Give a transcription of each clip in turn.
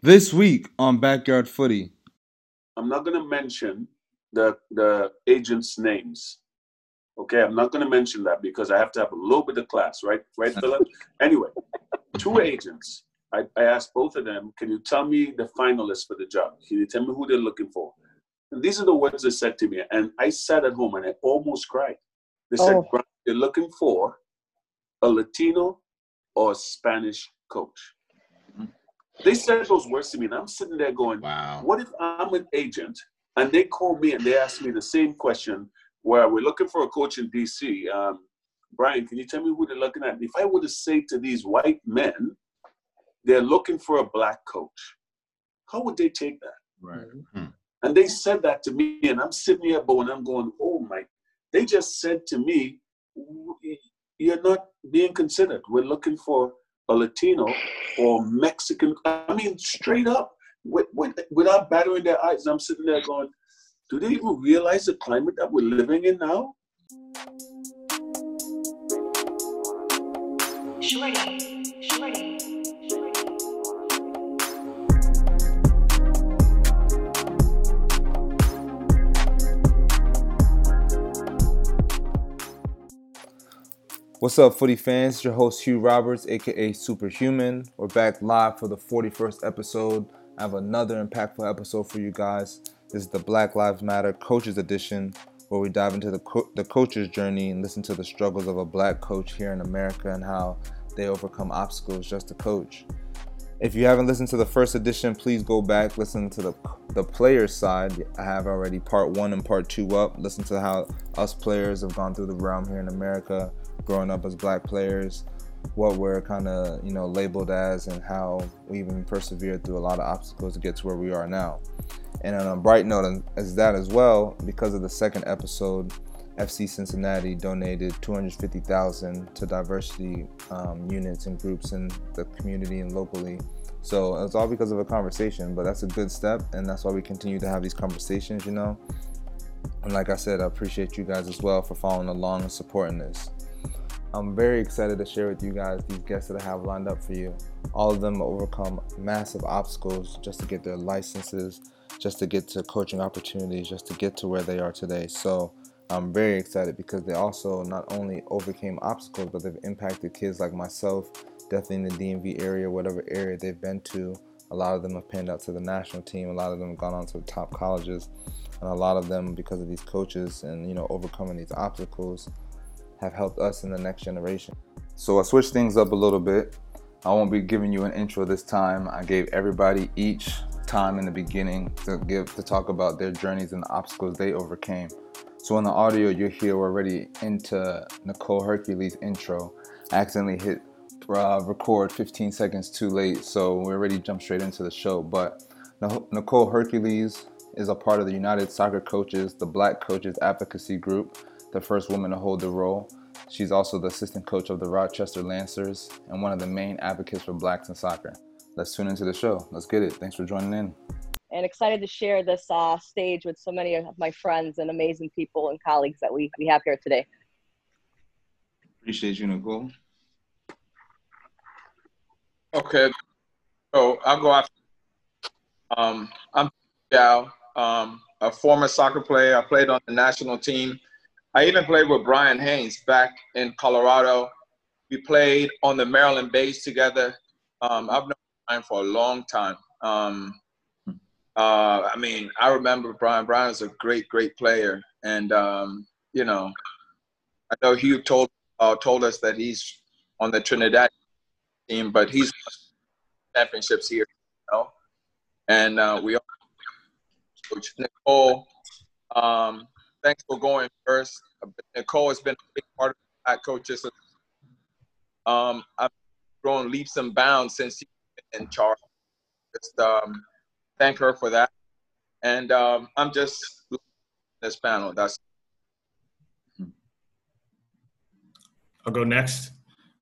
This week on Backyard Footy. I'm not going to mention the the agents' names. Okay, I'm not going to mention that because I have to have a little bit of class, right? Right, Philip? anyway, two agents. I, I asked both of them, can you tell me the finalists for the job? Can you tell me who they're looking for? And these are the words they said to me. And I sat at home and I almost cried. They said, oh. they're looking for a Latino or a Spanish coach. They said those words to me, and I'm sitting there going, Wow. what if I'm an agent and they call me and they ask me the same question where we're looking for a coach in DC? Um, Brian, can you tell me who they're looking at? If I were to say to these white men, they're looking for a black coach, how would they take that? Right. And they said that to me, and I'm sitting here, but when I'm going, oh my, they just said to me, you're not being considered. We're looking for a Latino or Mexican. I mean, straight up, with, with, without battering their eyes. I'm sitting there going, do they even realize the climate that we're living in now? Shorty, shorty. What's up, footy fans? It's your host, Hugh Roberts, aka Superhuman. We're back live for the 41st episode. I have another impactful episode for you guys. This is the Black Lives Matter Coaches Edition, where we dive into the, co- the coach's journey and listen to the struggles of a black coach here in America and how they overcome obstacles just to coach. If you haven't listened to the first edition, please go back, listen to the the players side. I have already part one and part two up. Listen to how us players have gone through the realm here in America, growing up as black players, what we're kind of you know labeled as, and how we even persevered through a lot of obstacles to get to where we are now. And on a bright note as that as well, because of the second episode, FC Cincinnati donated 250,000 to diversity um, units and groups in the community and locally. So it's all because of a conversation, but that's a good step, and that's why we continue to have these conversations, you know. And like I said, I appreciate you guys as well for following along and supporting this. I'm very excited to share with you guys these guests that I have lined up for you. All of them overcome massive obstacles just to get their licenses, just to get to coaching opportunities, just to get to where they are today. So I'm very excited because they also not only overcame obstacles, but they've impacted kids like myself, definitely in the DMV area, whatever area they've been to. A lot of them have panned out to the national team. A lot of them have gone on to top colleges, and a lot of them, because of these coaches and you know overcoming these obstacles, have helped us in the next generation. So I switched things up a little bit. I won't be giving you an intro this time. I gave everybody each time in the beginning to give to talk about their journeys and the obstacles they overcame. So in the audio you hear we're already into Nicole Hercules intro. I accidentally hit uh, record 15 seconds too late, so we already jumped straight into the show. But Nicole Hercules is a part of the United Soccer Coaches, the Black Coaches Advocacy Group, the first woman to hold the role. She's also the assistant coach of the Rochester Lancers and one of the main advocates for blacks in soccer. Let's tune into the show. Let's get it. Thanks for joining in. and excited to share this uh, stage with so many of my friends and amazing people and colleagues that we, we have here today. Appreciate you, Nicole. Okay, so I'll go after. Um, I'm Gal, um, a former soccer player. I played on the national team. I even played with Brian Haynes back in Colorado. We played on the Maryland Bays together. Um, I've known Brian for a long time. Um, uh, I mean, I remember Brian. Brian was a great, great player, and um, you know, I know Hugh told uh, told us that he's on the Trinidad team, but he's championships here, you know. And uh, we all coach Nicole. Um, thanks for going first. Nicole has been a big part of that coaches. Um, I've grown leaps and bounds since you've been in charge. Just um, thank her for that. And um, I'm just this panel. That's I'll go next.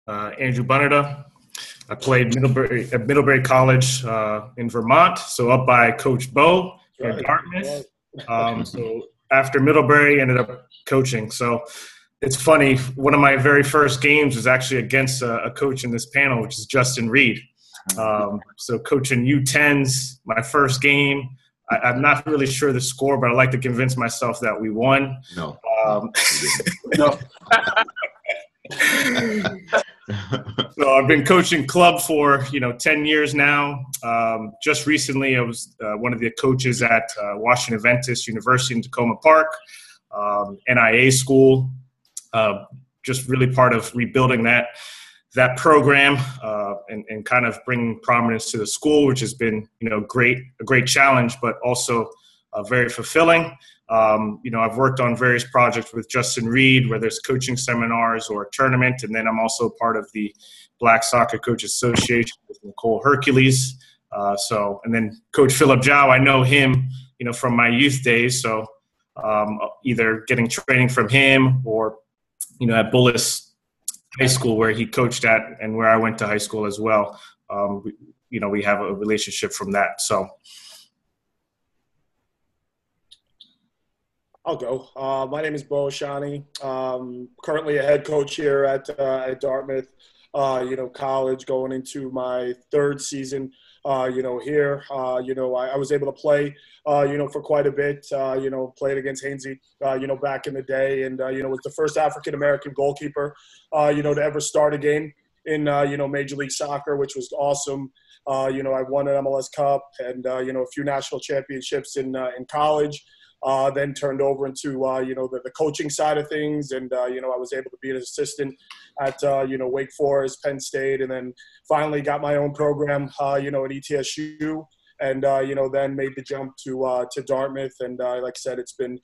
Uh, Andrew Bunnerda. I played Middlebury at Middlebury College uh, in Vermont, so up by Coach Bo in Dartmouth. Um, so after Middlebury, ended up coaching. So it's funny. One of my very first games was actually against a, a coach in this panel, which is Justin Reed. Um, so coaching U10s, my first game. I, I'm not really sure the score, but I like to convince myself that we won. No. Um, No, so I've been coaching club for you know 10 years now. Um, just recently, I was uh, one of the coaches at uh, Washington Adventist University in Takoma Park, um, NAIA school. Uh, just really part of rebuilding that that program uh, and, and kind of bringing prominence to the school, which has been you know great a great challenge, but also uh, very fulfilling. Um, you know, I've worked on various projects with Justin Reed, where there's coaching seminars or a tournament, and then I'm also part of the Black Soccer Coach Association with Nicole Hercules. Uh, so, and then Coach Philip Gyau, I know him, you know, from my youth days. So, um, either getting training from him or, you know, at Bullis High School where he coached at, and where I went to high school as well. Um, we, you know, we have a relationship from that. So. I'll go. Uh, my name is Bo Oshoniyi. Um, currently a head coach here at, uh, at Dartmouth, uh, you know, college, going into my third season, uh, you know, here. Uh, you know, I, I, was able to play, uh, you know, for quite a bit, you know, played against Hainsey, you know, back in the day. And, you know, was the first African-American goalkeeper, you know, to ever start a game in, you know, Major League Soccer, which was awesome. you know, I won an MLS Cup and, you know, a few national championships in, in college uh, then turned over into uh, you know the, the, coaching side of things, and uh, you know I was able to be an assistant at uh, you know Wake Forest, Penn State, and then finally got my own program, uh, you know at ETSU, and uh, you know then made the jump to to Dartmouth, and like I said, it's been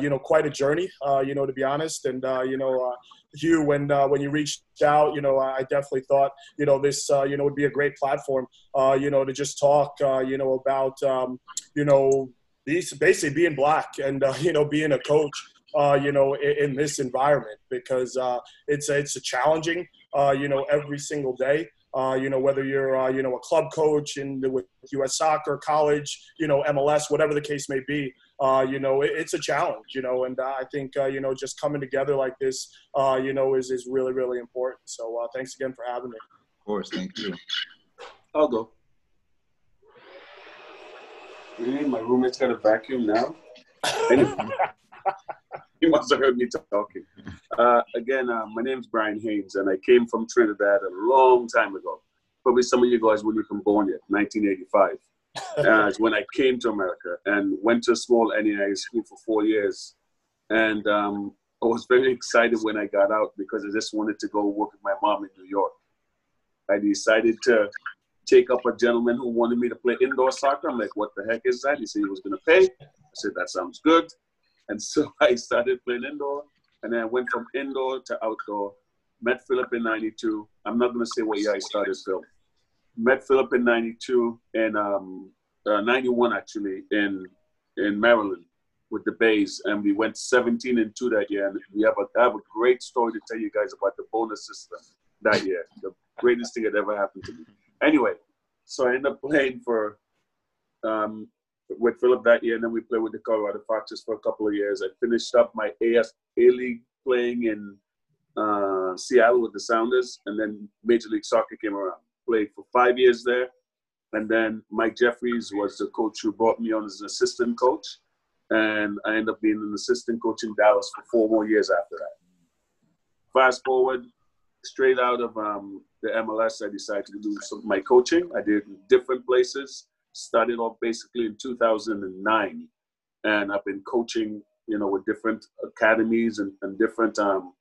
you know quite a journey, you know to be honest, and you know. Hugh, when uh, when you reached out, you know, I definitely thought, you know, this, uh, you know, would be a great platform, uh, you know, to just talk, you know, about, um, you know, basically being black and uh, you know being a coach uh, you know in, in, this environment because uh, it's a, it's a challenging uh, you know every single day uh, you know whether you're uh, you know a club coach in the, with U.S. Soccer, college, you know MLS, whatever the case may be, you know it, it's a challenge, you know, and I think you know just coming together like this, you know, is is really really important. So thanks again for having me. Of course, thank you. I'll go. Really? My roommate's got a vacuum now? he must have heard me talking. Uh, again, uh, my name's Brian Haynes, and I came from Trinidad a long time ago. Probably some of you guys wouldn't even born yet, 1985. uh, is when I came to America and went to a small NAIA school for four years. And um, I was very excited when I got out because I just wanted to go work with my mom in New York. I decided to take up a gentleman who wanted me to play indoor soccer. I'm like, what the heck is that? He said he was going to pay. I said, that sounds good. And so I started playing indoor. And then I went from indoor to outdoor. Met Philip in 92. I'm not going to say what year I started, Phil. Met Philip in 92 and um, uh, 91 actually in in Maryland with the Bays, and we went 17 and two that year. And we have a I have a great story to tell you guys about the bonus system that year. The greatest thing that ever happened to me. Anyway, so I ended up playing for um, with Philip that year, and then we played with the Colorado Foxes for a couple of years. I finished up my AS A League playing in uh, Seattle with the Sounders, and then Major League Soccer came around. Played for five years there, and then Mike Jeffries was the coach who brought me on as an assistant coach, and I ended up being an assistant coach in Dallas for four more years after that. Fast forward, straight out of um, the MLS, I decided to do some my coaching. I did different places. Started off basically in 2009, and I've been coaching, you know, with different academies and, and different um,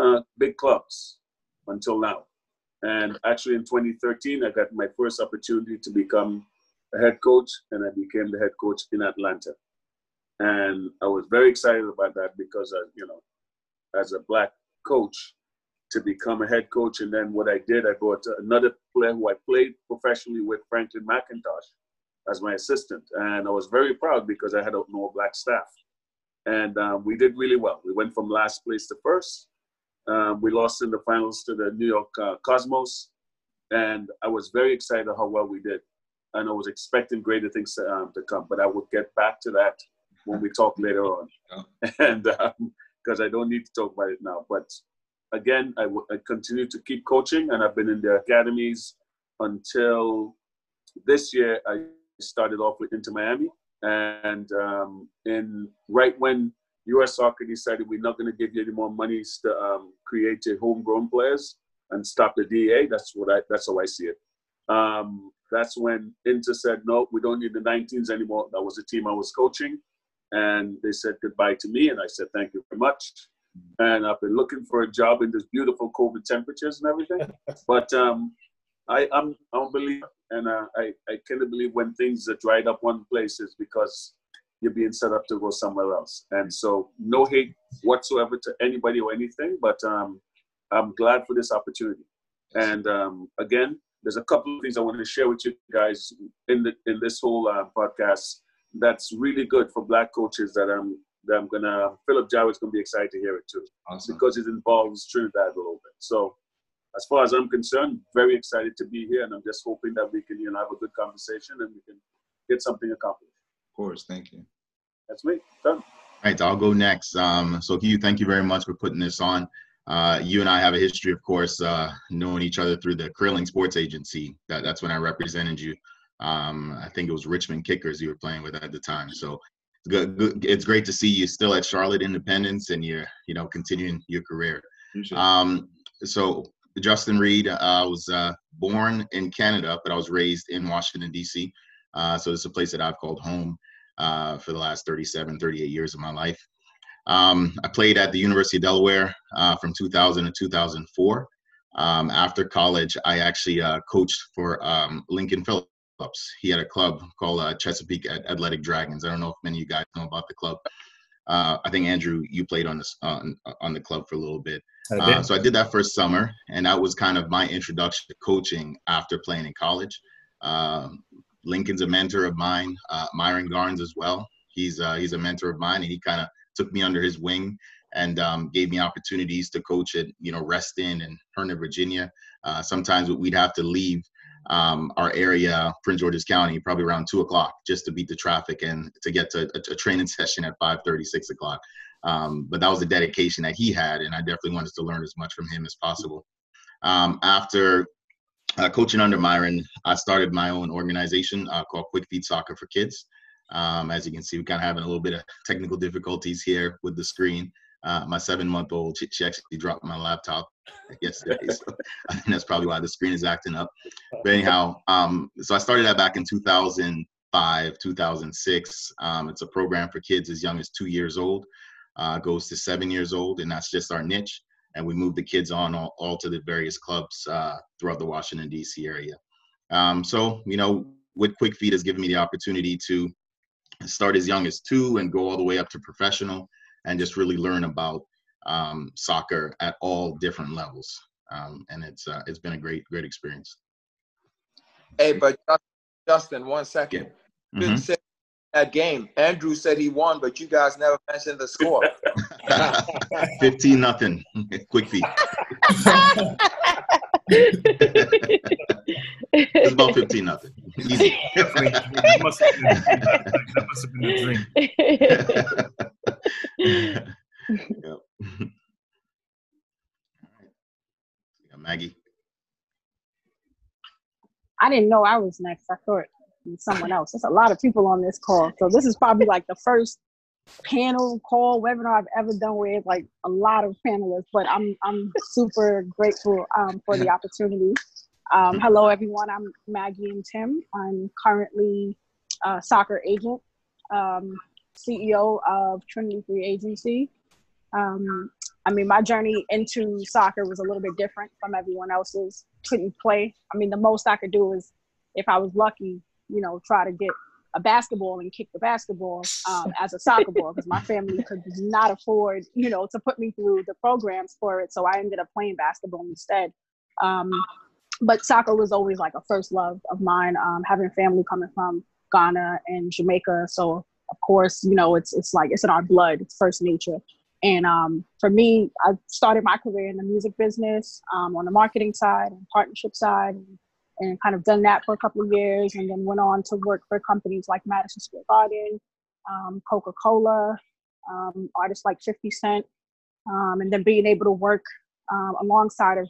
uh, big clubs until now. And actually, in 2013, I got my first opportunity to become a head coach, and I became the head coach in Atlanta. And I was very excited about that because, uh, you know, as a black coach, to become a head coach. And then what I did, I brought another player who I played professionally with, Franklin McIntosh, as my assistant. And I was very proud because I had an all black staff. And um, we did really well. We went from last place to first. Um, we lost in the finals to the New York uh, Cosmos. And I was very excited how well we did. And I was expecting greater things to, um, to come. But I will get back to that when we talk later on. And because um, I don't need to talk about it now. But again, I, w- I continue to keep coaching, and I've been in the academies until this year. I started off with Inter Miami, and um, in right when U.S. Soccer decided we're not going to give you any more money to um, create your homegrown players and stop the DA. That's what I. That's how I see it. Um, that's when Inter said no, we don't need the 19s anymore. That was the team I was coaching, and they said goodbye to me, and I said thank you very much. And I've been looking for a job in this beautiful COVID temperatures and everything, but um, I, I'm I'm a believer, and uh, I I can't believe when things are dried up one place is because you're being set up to go somewhere else. And so, no hate whatsoever to anybody or anything, but um, I'm glad for this opportunity. And um, again, there's a couple of things I want to share with you guys in the in this whole uh, podcast that's really good for black coaches that I'm that I'm gonna Philip Jarrett's gonna be excited to hear it too Awesome. because it involves Trinidad a little bit. So as far as I'm concerned, very excited to be here, and I'm just hoping that we can you know have a good conversation and we can get something accomplished. Of course. Thank you. That's me. Done. All right, I'll go next. Um, so Hugh, thank you very much for putting this on. Uh, you and I have a history, of course, uh, knowing each other through the Curling Sports Agency. That, that's when I represented you. Um, I think it was Richmond Kickers you were playing with at the time. So good, good. It's great to see you still at Charlotte Independence and you're, you know, continuing your career. Um, so Justin Reed, uh, I was uh, born in Canada, but I was raised in Washington D.C. Uh, so it's a place that I've called home uh, for the last 37, 38 years of my life. Um, I played at the University of Delaware uh, from 2000 to 2004. Um, after college, I actually uh, coached for um, Lincoln Phillips. He had a club called uh, Chesapeake Athletic Dragons. I don't know if many of you guys know about the club. Uh, I think Andrew, you played on this on, on the club for a little bit. Uh, so I did that first summer, and that was kind of my introduction to coaching after playing in college. Um, Lincoln's a mentor of mine. Uh, Myron Garnes as well. He's uh, he's a mentor of mine, and he kind of took me under his wing and um, gave me opportunities to coach at you know Reston and Herndon, Virginia. Uh, sometimes we'd have to leave um, our area, Prince George's County, probably around two o'clock, just to beat the traffic and to get to a, a training session at 5:30, 6 o'clock. Um, but that was the dedication that he had, and I definitely wanted to learn as much from him as possible. Um, after uh, coaching under Myron, I started my own organization uh, called Quick Feet Soccer for Kids. Um, as you can see, we're kind of having a little bit of technical difficulties here with the screen. Uh, my seven-month-old, she, she actually dropped my laptop yesterday, so I think that's probably why the screen is acting up. But anyhow, um, so I started that back in 2005, 2006. Um, it's a program for kids as young as two years old, uh, goes to seven years old, and that's just our niche and we move the kids on all, all to the various clubs uh, throughout the Washington D.C. area. Um, so you know, with Quick Feet has given me the opportunity to start as young as two and go all the way up to professional, and just really learn about um, soccer at all different levels. Um, and it's uh, it's been a great great experience. Hey, but Justin, Justin one second. Didn't say that game. Andrew said he won, but you guys never mentioned the score. Fifteen nothing. Quick Feet. It's about fifteen nothing. Easy. that must have been, that must have been a dream. yep. Yeah, Maggie. I didn't know I was next. I thought it was someone else. There's a lot of people on this call. So this is probably like the first panel call webinar I've ever done with like a lot of panelists, but I'm I'm super grateful um, for the opportunity. Um, hello everyone, I'm Maggie Ntim. I'm currently a soccer agent, um, CEO of Trinity Free Agency. Um, I mean, my journey into soccer was a little bit different from everyone else's. Couldn't play. I mean, the most I could do is, if I was lucky, you know, try to get a basketball and kick the basketball um, as a soccer ball because my family could not afford, you know, to put me through the programs for it. So I ended up playing basketball instead. Um, but soccer was always like a first love of mine. Um, having family coming from Ghana and Jamaica, so of course, you know, it's it's like it's in our blood. It's first nature. And um, for me, I started my career in the music business um, on the marketing side and partnership side, and, and kind of done that for a couple of years, and then went on to work for companies like Madison Square Garden, um, Coca Cola, um, artists like 50 Cent, um, and then being able to work um, alongside of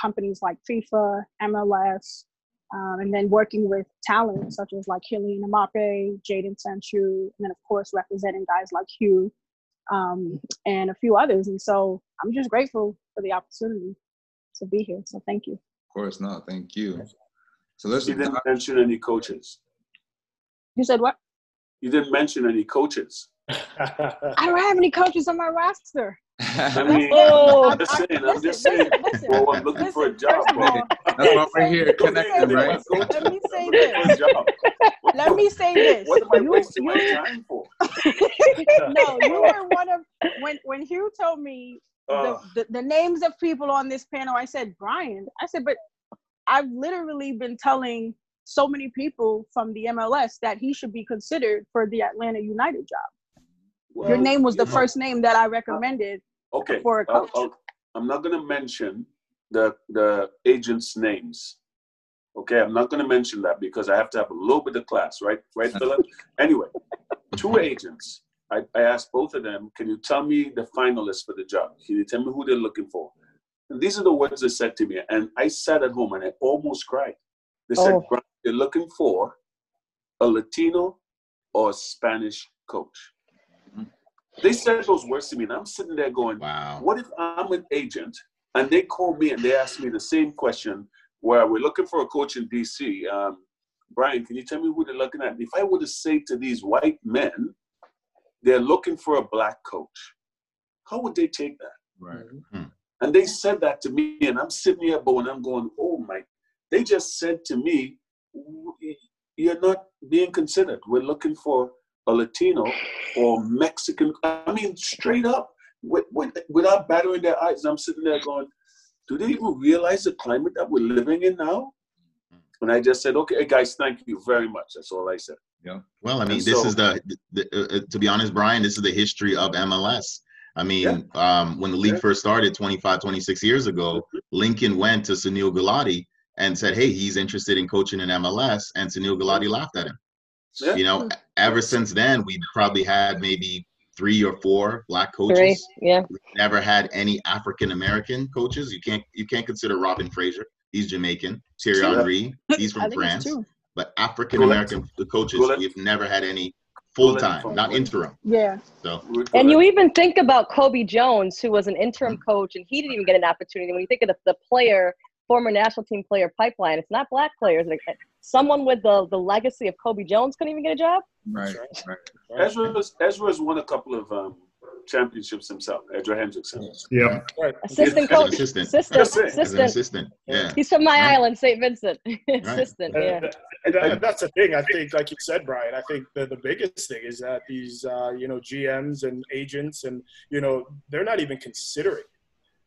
companies like FIFA, MLS, Um, and then working with talent such as like Kylian Mbappe, Jadon Sancho, and then of course representing guys like Hugh um, and a few others. And so I'm just grateful for the opportunity to be here. So thank you. Of course, no, thank you. So let's. You didn't mention any coaches. You said what? You didn't mention any coaches. I don't have any coaches on my roster. I mean, Oh, I'm just saying. I'm listen, just saying. listen, listen, Well, I'm looking for a job, first of bro. all, That's why we're here Let me connecting, right? Let me say I'm looking for a this. Let me say this. What am I You- wasting my time for? no, you were one of when when Hugh told me the, Uh, the the names of people on this panel. I said Brian. I said, but I've literally been telling so many people from the MLS that he should be considered for the Atlanta United job. Your name was the you know, first name that I recommended. Okay. for a coach. I'll- I'm not going to mention the the agents' names. Okay, I'm not going to mention that because I have to have a little bit of class, right? Right, Philip. anyway, two agents. I, I asked both of them, can you tell me the finalists for the job? Can you tell me who they're looking for? And these are the words they said to me, and I sat at home and I almost cried. They said, oh. they're looking for a Latino or Spanish coach. Mm-hmm. They said those words to me, and I'm sitting there going, Wow. what if I'm an agent and they call me and they ask me the same question where we're looking for a coach in DC? Um, Brian, can you tell me who they're looking at? If I were to say to these white men, they're looking for a black coach, how would they take that? Right. And they said that to me, and I'm sitting here, but when I'm going, oh my, they just said to me, you're not being considered. We're looking for a Latino or Mexican. I mean, straight up, with, with, without battering their eyes. I'm sitting there going, do they even realize the climate that we're living in now? And I just said, okay, guys, thank you very much. That's all I said. Yeah. Well, I mean, And this so- is the, the uh, uh, to be honest, Brian, this is the history of MLS. I mean, um, when the league Yeah. first started 25, 26 years ago, Lincoln went to Sunil Gulati and said, hey, he's interested in coaching in MLS. And Sunil Gulati laughed at him. Yeah. You know, ever since then, we've probably had maybe three or four black coaches. three. Yeah. We've never had any African American coaches. You can't you can't consider Robin Fraser. He's Jamaican. Thierry Yeah. Henry. He's from France. But African American coaches, Gullit. we've never had any full time, not interim. Yeah. So And you even think about Cobi Jones, who was an interim mm-hmm. coach, and he didn't even get an opportunity. When you think of the, the player, former national team player pipeline, it's not black players. Like, someone with the, the legacy of Cobi Jones couldn't even get a job. Right. Right. Ezra's, Ezra's won a couple of um, championships himself, Ezra Hendrickson. Yeah. Assistant as an coach. assistant, Assistant. That's it. as an Assistant. assistant, yeah. He's from my Right. island, St. Vincent. Assistant. Yeah. And, and that- that's the thing. I think, like you said, Brian. I think the the biggest thing is that these, uh, you know, GMs and agents, and you know, they're not even considering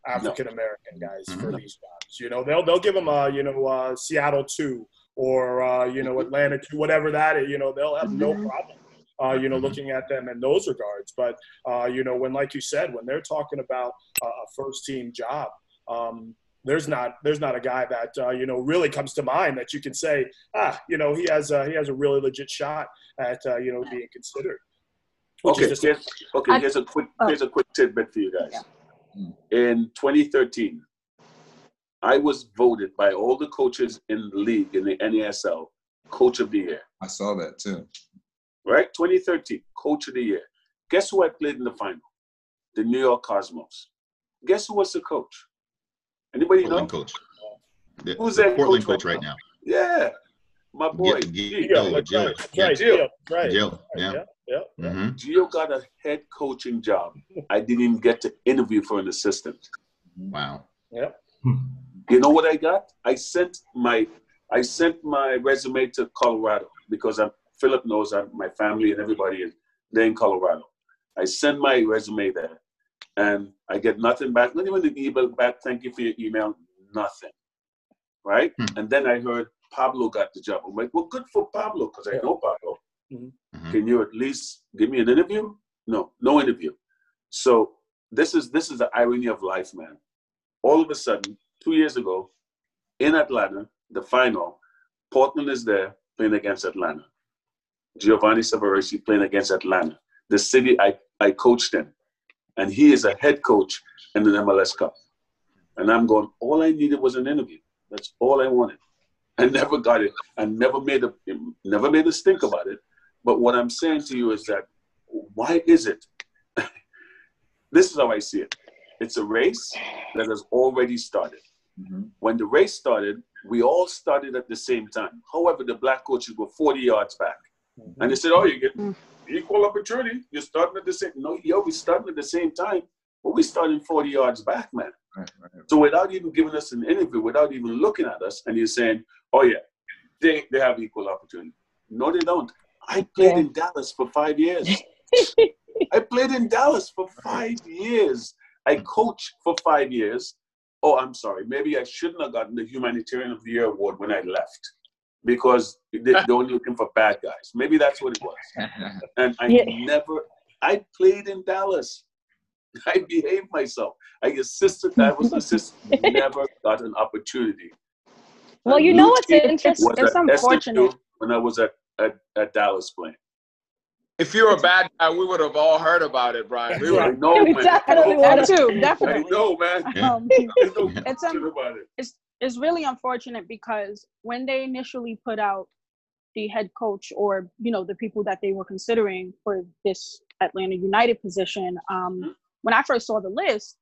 African American guys for Mhm. these jobs. You know, they'll they'll give them, a you know, uh, Seattle two or uh, you know Atlanta two, whatever that is. You know, they'll have no Mhm. problem. Uh, you know, looking at them in those regards, but uh, you know, when like you said, when they're talking about uh, a first team job, um, there's not there's not a guy that uh, you know really comes to mind that you can say ah you know he has a, he has a really legit shot at uh, you know being considered. Okay, just here's, okay. I- here's a quick oh. here's a quick tidbit for you guys. Yeah. In 2013, I was voted by all the coaches in the league in the NASL Coach of the Year. I saw that too. Right, 2013 Coach of the Year. Guess who I played in the final? The New York Cosmos. Guess who was the coach? Anybody know? Portland coach. The, Who's the that Portland coach coach right right now. Yeah, my boy. Gil, Gio. Gil, that's Gil, right, that's yeah, right, Jill. yeah, right, Gil, yeah. yeah, yeah, yeah. hmm Gio got a head coaching job. I didn't even get to interview for an assistant. Wow. You know what I got? I sent my I sent my resume to Colorado because I'm Philip knows I'm, my family and everybody is they're in Colorado. I send my resume there, and I get nothing back. Not even an email back. Thank you for your email. Nothing. Right? Hmm. And then I heard Pablo got the job. I'm like, well, good for Pablo because I Yeah. know Pablo. Mhm. Can you at least give me an interview? No, no interview. So this is this is the irony of life, man. All of a sudden, two years ago, in Atlanta, the final, Portland is there playing against Atlanta. Giovanni Savarese playing against Atlanta, the city I, I coached in. And he is a head coach in the MLS Cup. And I'm going, all I needed was an interview. That's all I wanted. I never got it. I never made a never made a stink about it. But what I'm saying to you is that why is it? this is how I see it. It's a race that has already started. Mm-hmm. When the race started, we all started at the same time. However, the black coaches were 40 yards back. Mm-hmm. And they said, Oh, you get mm. equal opportunity. You're starting at the same no, yo, we starting at the same time, but we starting 40 yards back, man. So without even giving us an interview, without even looking at us, and you're saying, "Oh yeah, they they have equal opportunity." No, they don't. I played Yeah. in Dallas for five years. I played in Dallas for five years. I coached for five years. Oh, I'm sorry. Maybe I shouldn't have gotten the Humanitarian of the Year award when I left because they, they're only looking for bad guys. Maybe that's what it was. And I Yeah. never. I played in Dallas. I behaved myself. I assisted. I was an assistant. Never got an opportunity. Well, you uh, know what's interesting? was It's unfortunate. When I was at, at, at Dallas playing. If you're a bad guy, we would have all heard about it, Brian. We would. know, We man. definitely I That would've. too, know, I definitely. know, man. Um, There's no It's, um, about it. it's it's really unfortunate because when they initially put out the head coach or you know the people that they were considering for this Atlanta United position, um, when I first saw the list,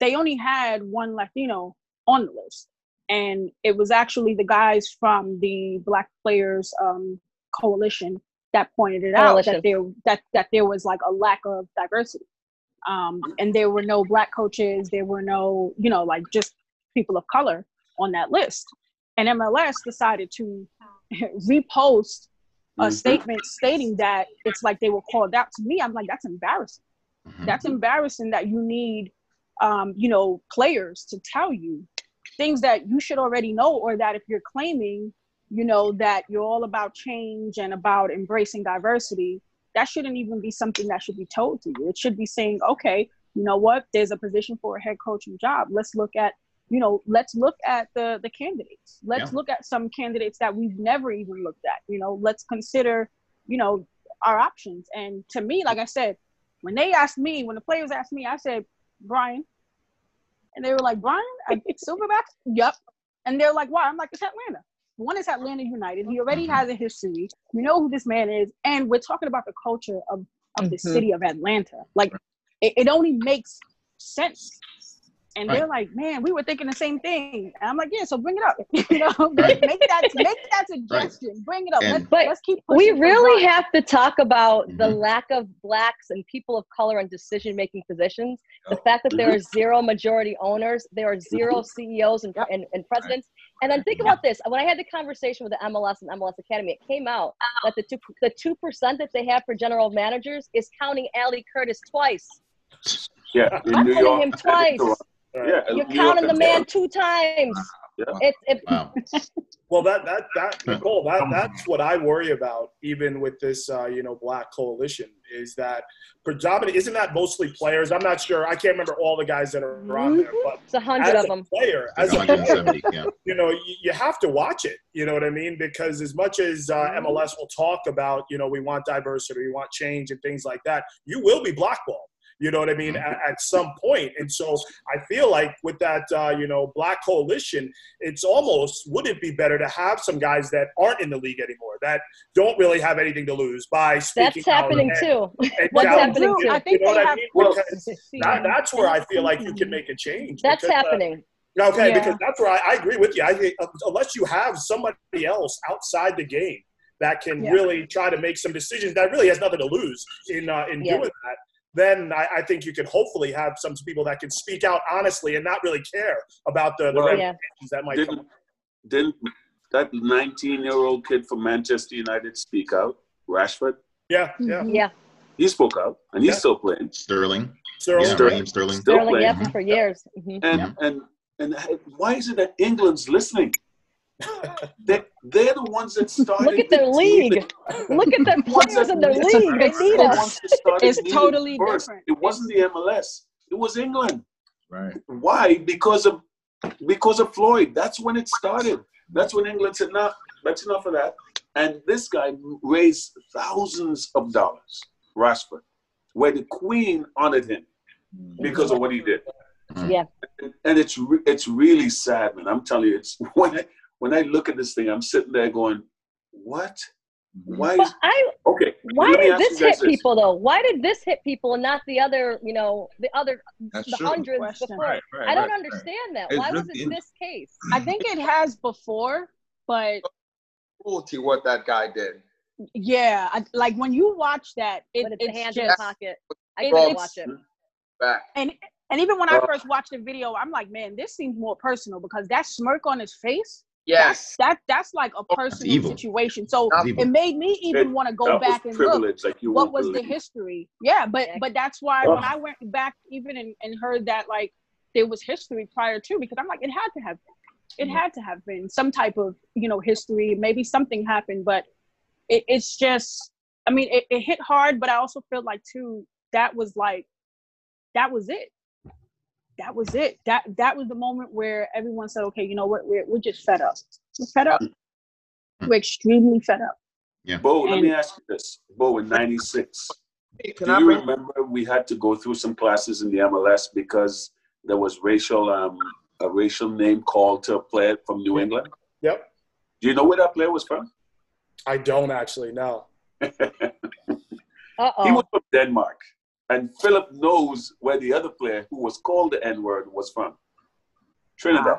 they only had one Latino on the list, and it was actually the guys from the Black Players um, Coalition that pointed it out that there that that there was like a lack of diversity, um, and there were no black coaches, there were no you know like just people of color on that list. And MLS decided to repost a Mhm. statement stating that it's like they were called out to me. I'm like, that's embarrassing. Mhm. That's embarrassing that you need, um, you know, players to tell you things that you should already know, or that if you're claiming, you know, that you're all about change and about embracing diversity, that shouldn't even be something that should be told to you. It should be saying, okay, you know what, there's a position for a head coaching job. Let's look at, you know, let's look at the the candidates. Let's Yeah. look at some candidates that we've never even looked at. You know, let's consider, you know, our options. And to me, like I said, when they asked me, when the players asked me, I said, Brian. And they were like, Brian, at Silverbacks? Yep. And they're like, why? I'm like, it's Atlanta. One is Atlanta United. He already Mhm. has a history. You know who this man is. And we're talking about the culture of, of the Mhm. city of Atlanta. Like, it, it only makes sense. And they're like, man, we were thinking the same thing. And I'm like, yeah, so bring it up. you know, make, make that make that suggestion. Bring it up. And- Let's, But let's keep we really Brian. have to talk about the Mhm. lack of blacks and people of color in decision making positions. The fact that there are zero majority owners, there are zero CEOs and, Yep. and, and presidents. And then think about this: when I had the conversation with the MLS and MLS Academy, it came out uh-huh. that the two the two percent that they have for general managers is counting Ali Curtis twice. Yeah, in I'm New counting York. him twice. Toronto. Yeah, You're counting the man two times. Yeah. It's it, Wow. Well, that that that Nicole, that that's what I worry about, even with this, uh, you know, black coalition, is that predominant. Isn't that mostly players? I'm not sure. I can't remember all the guys that are on there, but it's a hundred as of a them. player, as a player, Yeah. you know, you, you have to watch it. You know what I mean? Because as much as uh, MLS will talk about, you know, we want diversity, we want change, and things like that, you will be blackballed. You know what I mean? At, at some point, and so I feel like with that, uh, you know, black coalition, it's almost would it be better to have some guys that aren't in the league anymore, that don't really have anything to lose by speaking That's out happening and- too. and That's happening too. I think you know they what I mean? Well, that, that's where I feel like you can make a change. That's because, uh, happening. Okay, Yeah. because that's where I, I agree with you. I think uh, unless you have somebody else outside the game that can Yeah. really try to make some decisions that really has nothing to lose in uh, in Yeah. doing that, then I, I think you can hopefully have some people that can speak out honestly and not really care about the, the Well, Yeah. that might come. Didn't didn't that 19 year old kid from Manchester United speak out? Rashford. Yeah, yeah. Yeah, He spoke out, and he's Yeah. still playing. Sterling. Sterling, Yeah, Sterling. Sterling. Still Sterling, playing. yeah, for years. hmm And and and why is it that England's listening? They they're the ones that started. Look at their the team. league. Look at the players that in their league. They need the us. ones that It's totally first. different. It wasn't the MLS. It was England. Right. Why? Because of because of Floyd. That's when it started. That's when England said, "No, that's enough of that." And this guy raised thousands of dollars, Rashford, where the Queen honored him because of what he did. Yeah. And, and it's re- it's really sad, man. I'm telling you, it's when I, when I look at this thing, I'm sitting there going, "What? Why But is I okay?" why did this you guys hit people though? Why did this hit people and not the other, you know, the other That's the true. hundreds Question. before? Right, right, I don't right, right. understand that. It's Why was it this case? I think it has before, but Cruelty, what that guy did. yeah, I, like when you watch that, it, When it's, it's hands just in the pocket. I it- couldn't watch it. Back. and and even when I Uh, first watched the video, I'm like, man, this seems more personal because that smirk on his face, Yes. that that's like a personal evil. situation. So it made me even want to go that back and look like you what won't was the history. Yeah, but but that's why Oh. when I went back even and, and heard that like there was history prior to because I'm like it had to have been. It Yeah. had to have been some type of you know history. Maybe something happened, but it, it's just I mean it, it hit hard, but I also feel like too that was like that was it. That was it. That that was the moment where everyone said, okay, you know what, we're we're just fed up. We're fed up. We're extremely fed up. Yeah. Bo, let me ask you this. Bo, in '96, Hey, do I you bring remember we had to go through some classes in the MLS because there was racial um, a racial name called to a player from New England? Yep. Do you know where that player was from? I don't actually know. Uh He was from Denmark. And Philip knows where the other player who was called the N word was from. Trinidad.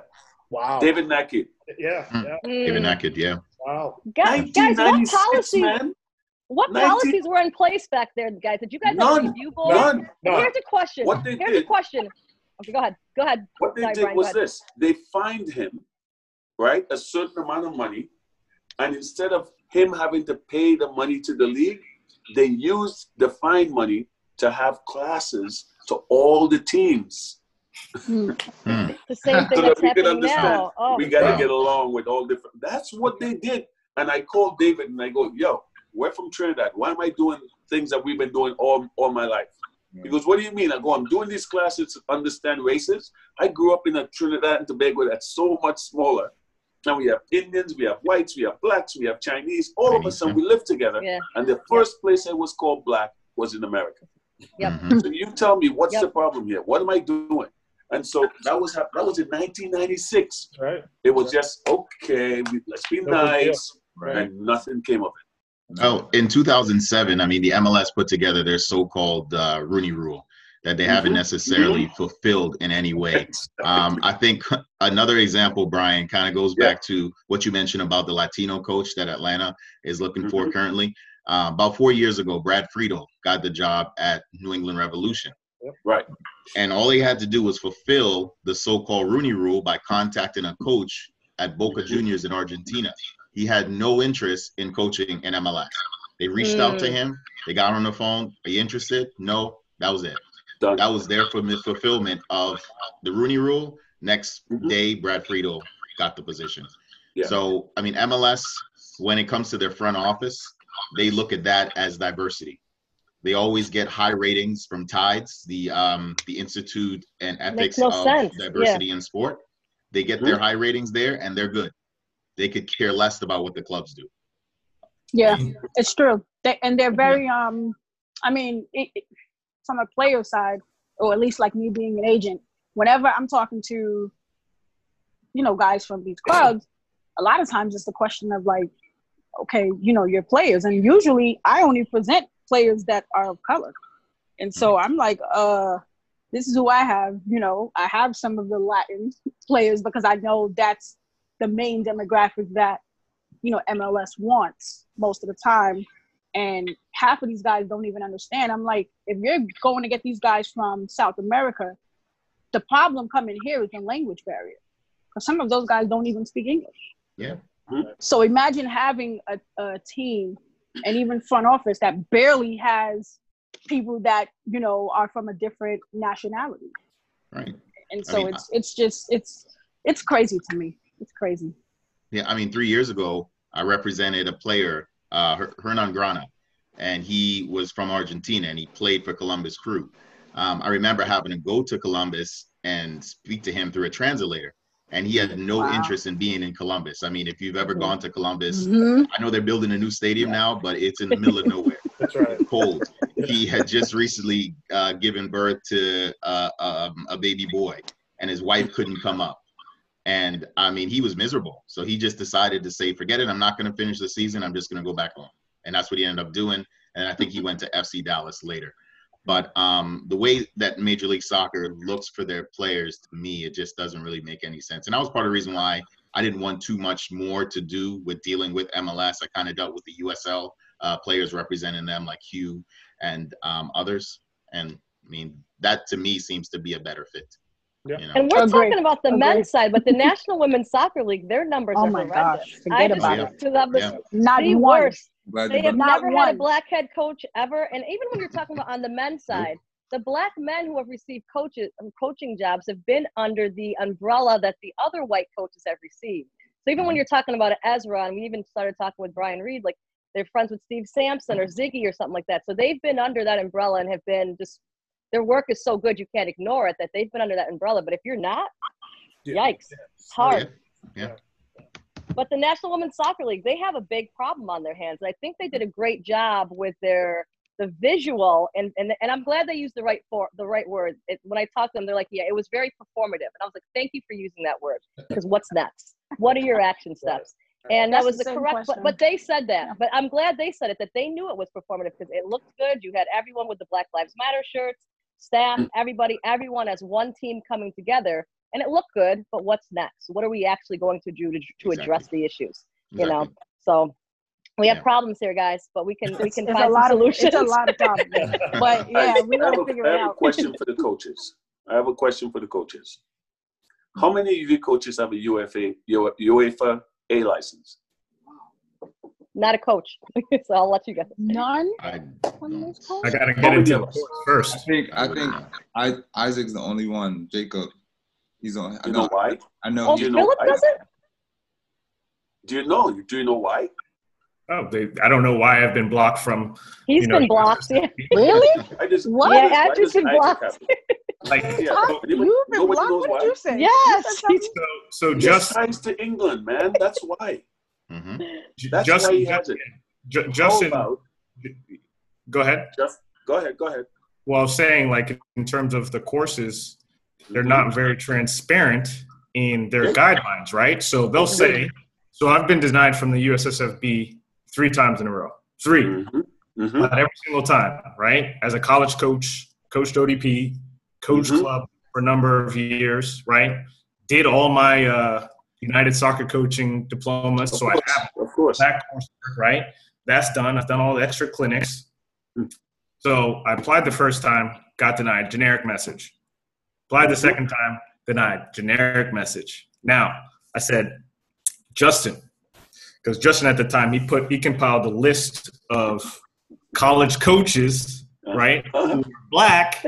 Wow. David Nakhid. Yeah. Hmm. Yeah. David Nakhid, yeah. Wow. Guys, guys, what 1996, policies? man. What 19 policies were in place back there, guys? Did you guys have None. a review board? None. And Here's a question. What they Here's a question. Okay, go ahead. Go ahead. what they Sorry, did Brian, was this. They fined him, right, a certain amount of money. And instead of him having to pay the money to the league, they used the fine money to have classes to all the teams. Hmm. The same thing So that's that we can happening understand. now. Oh, we got to Wow. get along with all different. That's what they did. And I called David and I go, yo, we're from Trinidad. Why am I doing things that we've been doing all, all my life? He goes, what do you mean? I go, I'm doing these classes to understand races. I grew up in a Trinidad and Tobago that's so much smaller. And we have Indians, we have whites, we have blacks, we have Chinese. All of Chinese, us, and yeah. we live together. yeah. And the first place I was called black was in America. Yep. Mhm. So you tell me what's Yep. the problem here? What am I doing? And so that was that was in 1996. Right. It was just okay. We, let's be No nice, Right. and nothing came of it. Oh, in 2007, I mean, the MLS put together their so-called uh, Rooney Rule that they haven't Mhm. necessarily fulfilled in any way. Um, I think another example, Brian, kind of goes Yeah. back to what you mentioned about the Latino coach that Atlanta is looking for Mhm. currently. Uh, about four years ago, Brad Friedel got the job at New England Revolution. right. And all he had to do was fulfill the so-called Rooney Rule by contacting a coach at Boca Juniors in Argentina. He had no interest in coaching in MLS. They reached out to Mm. him. They got on the phone. Are you interested? No. That was it. Done. That was their fulfill- fulfillment of the Rooney Rule. Next Mhm. day, Brad Friedel got the position. Yeah. So, I mean, MLS, when it comes to their front office, they look at that as diversity. They always get high ratings from Tides, the um, the Institute and Ethics no of sense, yeah. Diversity in Sport. They get their high ratings there, and they're good. They could care less about what the clubs do. Yeah, it's true. They, and they're very um I mean, it, it- from a player side, or at least like me being an agent, whenever I'm talking to you know guys from these clubs, a lot of times it's the question of like, okay, you know, your players, and usually I only present players that are of color, and so I'm like, uh, this is who I have. You know, I have some of the Latin players because I know that's the main demographic that you know MLS wants most of the time. And half of these guys don't even understand. I'm like, if you're going to get these guys from South America, the problem coming here is the language barrier. Because some of those guys don't even speak English. Yeah. So imagine having a, a team and even front office that barely has people that, you know, are from a different nationality. Right. And I so mean, it's it's just it's it's crazy to me. It's crazy. Yeah, I mean, three years ago, I represented a player, uh, Hernan Grana, and he was from Argentina and he played for Columbus Crew. Um, I remember having to go to Columbus and speak to him through a translator, and he had no Wow. interest in being in Columbus. I mean, if you've ever gone to Columbus, Mhm. I know they're building a new stadium now, but it's in the middle of nowhere, That's right. cold. He had just recently uh, given birth to uh, um, a baby boy, and his wife couldn't come up. And I mean, he was miserable. So he just decided to say, forget it. I'm not going to finish the season. I'm just going to go back home. And that's what he ended up doing. And I think he went to FC Dallas later. But um, the way that Major League Soccer looks for their players, to me, it just doesn't really make any sense. And that was part of the reason why I didn't want too much more to do with dealing with MLS. I kind of dealt with the USL uh, players representing them, like Hugh and um, others. And I mean, that to me seems to be a better fit. Yeah. You know? And we're Agree. talking about the Agree. men's side, but the National Women's Soccer League, their numbers Oh are my horrendous. gosh, forget I just about it. to have the, Yeah. Not the one. worst. Glad They have Not never had a one. black head coach ever. And even when you're talking about on the men's side, the black men who have received coaches um, coaching jobs have been under the umbrella that the other white coaches have received. So even when you're talking about Ezra, and we even started talking with Brian Reed, like they're friends with Steve Sampson or Sigi or something like that. So they've been under that umbrella and have been just their work is so good you can't ignore it that they've been under that umbrella. But if you're not, Yeah. yikes, it's hard. Yeah. But the National Women's Soccer League, they have a big problem on their hands. And I think they did a great job with their the visual and and, and I'm glad they used the right for the right word. It, when I talked to them, they're like, yeah, it was very performative. And I was like, thank you for using that word. Because what's next? What are your action steps? And that was the the correct but, question. but they said that. But I'm glad they said it that they knew it was performative because it looked good. You had everyone with the Black Lives Matter shirts, staff, mm. everybody, everyone as one team coming together. And it looked good, but what's next? What are we actually going to do to, to address the issues? You know, so we have Yeah. problems here, guys, but we can we can It's a lot some of solutions. it's a lot of problems. But yeah, we I have, gotta a, figure I have a out. question for the coaches. I have a question for the coaches. How many of you coaches have a UEFA, U- UEFA A license? Not a coach, so I'll let you guys. None I, on no. this call? I gotta get into of the I first. think I think. I Isaac's the only one. Jacob, he's on. I You know know. why? I know. Oh, you know Philip doesn't. Do you know? Do you know why? Oh, they, I don't know why I've been blocked from. He's you know, been blocked. Yeah. Really? I just What? Yeah, does- why Andrew's does been blocked. Like, Yeah, Huh? anybody- You've been blocked? knows What why. did you say? Yes. You said so, so He has just, ties to England, man. That's why. hmm That's Justin, why he has it. Ju- Justin, about go ahead. just go ahead, go ahead. Well, I was saying, like, in terms of the courses, they're not very transparent in their guidelines, right? So they'll say, so I've been denied from the USSFB three times in a row, 3 Mm-hmm. Mm-hmm. but every single time, right? As a college coach, coached ODP, coached Mhm. club for a number of years, right? Did all my uh, United Soccer coaching diplomas, Of so I have of course. that course, right? That's done. I've done all the extra clinics. Hmm. So I applied the first time, got denied, generic message. Applied the second time, denied, generic message. Now I said, Justin, because Justin at the time he put he compiled a list of college coaches, right, who Uh-huh. were black,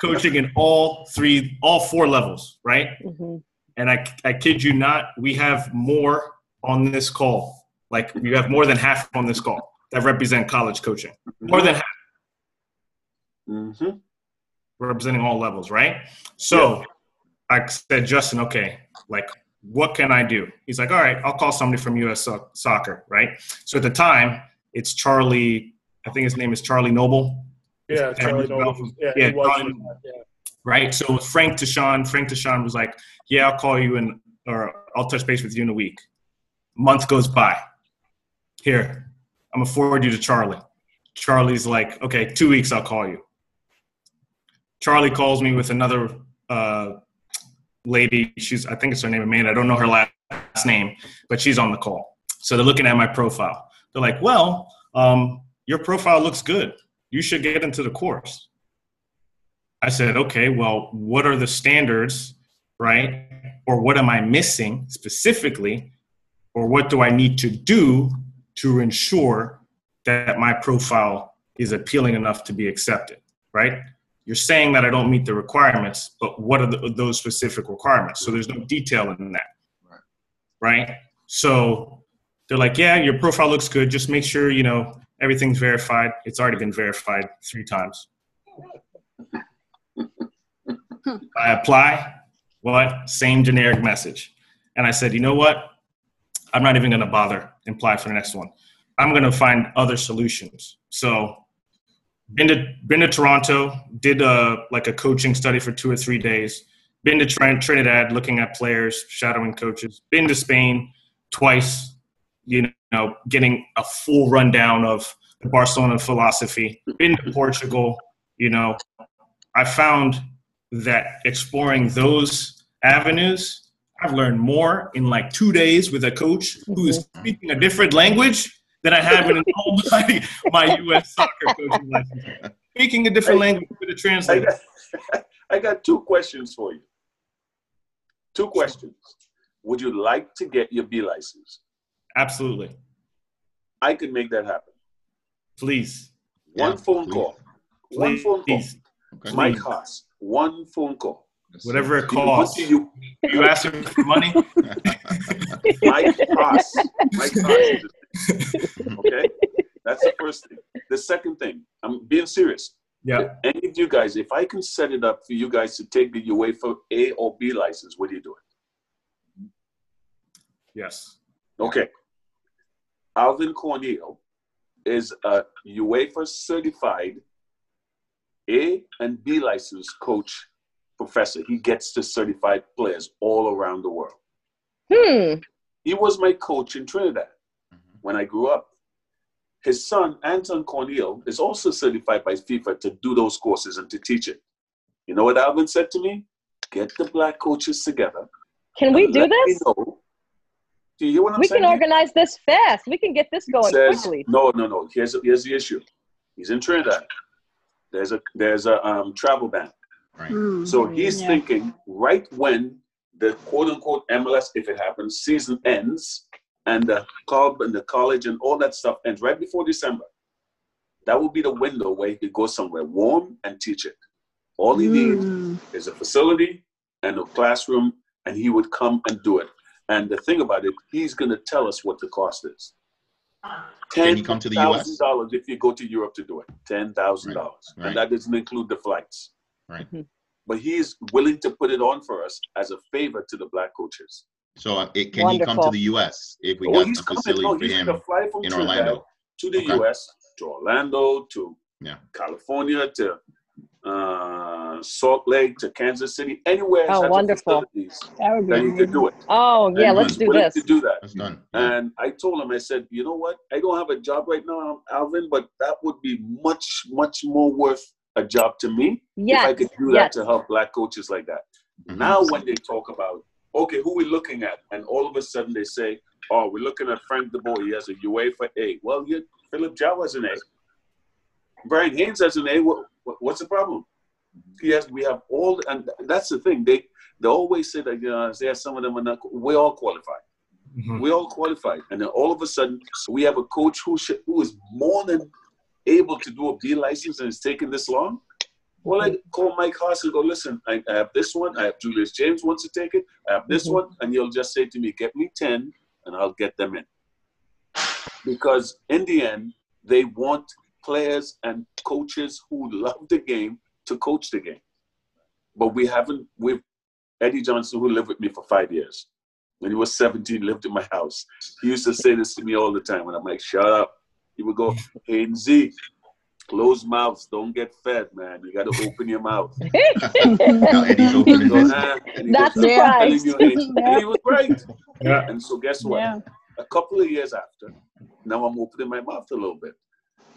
coaching in all three, all four levels, right? Mhm. and I, I kid you not, we have more on this call. Like we have more than half on this call that represent college coaching. More than half Mm-hmm. Representing all levels, right? So I said, Justin, okay, like what can I do? He's like, all right, I'll call somebody from US So- Soccer, right? So at the time, it's Charlie, I think his name is Charlie Noble, Yeah, Charlie Noble. Yeah, yeah, he was. Charlie- Yeah. right? So Frank Deshawn, Frank Deshawn was like, yeah, I'll call you in, or I'll touch base with you in a week. Month goes by. Here, I'm gonna forward you to Charlie. Charlie's like, okay, two weeks, I'll call you. Charlie calls me with another uh, lady. She's, I think it's her name Amanda. I don't know her last name, but she's on the call. So they're looking at my profile. They're like, well, um, your profile looks good. You should get into the course. I said, okay, well, what are the standards, right? Or what am I missing specifically? Or what do I need to do to ensure that my profile is appealing enough to be accepted, right? You're saying that I don't meet the requirements, but what are the, those specific requirements? So there's no detail in that, Right. right? So they're like, yeah, your profile looks good. Just make sure, you know, everything's verified. It's already been verified three times. I apply, what? Same generic message. And I said, you know what? I'm not even going to bother and apply for the next one. I'm going to find other solutions. So, been to been to Toronto, did a like a coaching study for two or three days, been to Trinidad, looking at players, shadowing coaches. Been to Spain twice. You know, getting a full rundown of the Barcelona philosophy. Been to Portugal. You know, I found that exploring those avenues, I've learned more in like two days with a coach who is mm-hmm. speaking a different language than I have in all my, my U.S. soccer coaching license. Speaking a different language with a I translator. got, I got two questions for you. Two questions. Would you like to get your B license? Absolutely. I could make that happen. Please. One Yeah, phone please. call. One phone call. Please. Okay. Mike Haas. One phone call. Whatever it Do you- costs. do you, You ask him for money? Mike Haas. Mike Haas. is the- Okay? That's the first thing. The second thing, I'm being serious. Yeah. Any of you guys, if I can set it up for you guys to take the UEFA A or B license, what do you do it? Yes. Okay. Alvin Corneal is a UEFA certified A and B license coach professor. He gets to certified players all around the world. Hmm. He was my coach in Trinidad when I grew up. His son, Anton Corneal, is also certified by FIFA to do those courses and to teach it. You know what Alvin said to me? Get the black coaches together. Can we do let me this? know- Do you hear what I'm We saying? can organize this fast. We can get this going says, quickly. No, no, no. Here's here's the issue. He's in Trinidad. There's a there's a um, travel ban. Right. Mm, So he's yeah. thinking right when the quote unquote MLS, if it happens, season ends and the club and the college and all that stuff ends right before December. That will be the window where he could go somewhere warm and teach it. All he needs Mm, is a facility and a classroom, and he would come and do it. And the thing about it, he's going to tell us what the cost is. Can you come to the US? dollars if you go to Europe to do it. Ten thousand dollars, Right, right. and that doesn't include the flights. Right. But he's willing to put it on for us as a favor to the black coaches. So uh, it, can he come to the U.S. if we Oh, got he's a facility No, for him gonna fly from in Trinidad Orlando? to the Okay. U.S. to Orlando to Yeah. California to uh, Salt Lake to Kansas City, anywhere. Oh, wonderful. facilities, that would be Then you can do it. Oh, yeah, And let's do this. To do that. That's done. And I told him, I said, you know what? I don't have a job right now, Alvin, but that would be much, much more worth a job to me if I could do that yes. to help black coaches like that. Mhm. Now, when they talk about, okay, who we looking at, and all of a sudden they say, oh, we're looking at Frank De Boer. He has a UEFA A. Well, you, Philip Gyau has an A. Brian Haynes has an A. What, what- what's the problem? He has. We have all, and that's the thing. They they always say that you know, there some of them are not. We all qualified. Mhm. We all qualified, and then all of a sudden we have a coach who should, who is more than able to do a B license and it's taking this long. Well, I call Mike Haas and go, listen, I, I have this one. I have Julius James wants to take it. I have this Mhm. one, and he'll just say to me, get me ten, and I'll get them in. Because in the end, they want players and coaches who love the game to coach the game. But we haven't. We've Eddie Johnson, who lived with me for five years. When he was 17, lived in my house. He used to say this to me all the time. And I'm like, shut up. He would go, hey, Z, close mouths. Don't get fed, man. You got to open your mouth. now Eddie's I opening go, his. "Nah." That's goes, the price. you, Hayes." And he was right. Yeah. And so guess what? Yeah. A couple of years after, now I'm opening my mouth a little bit.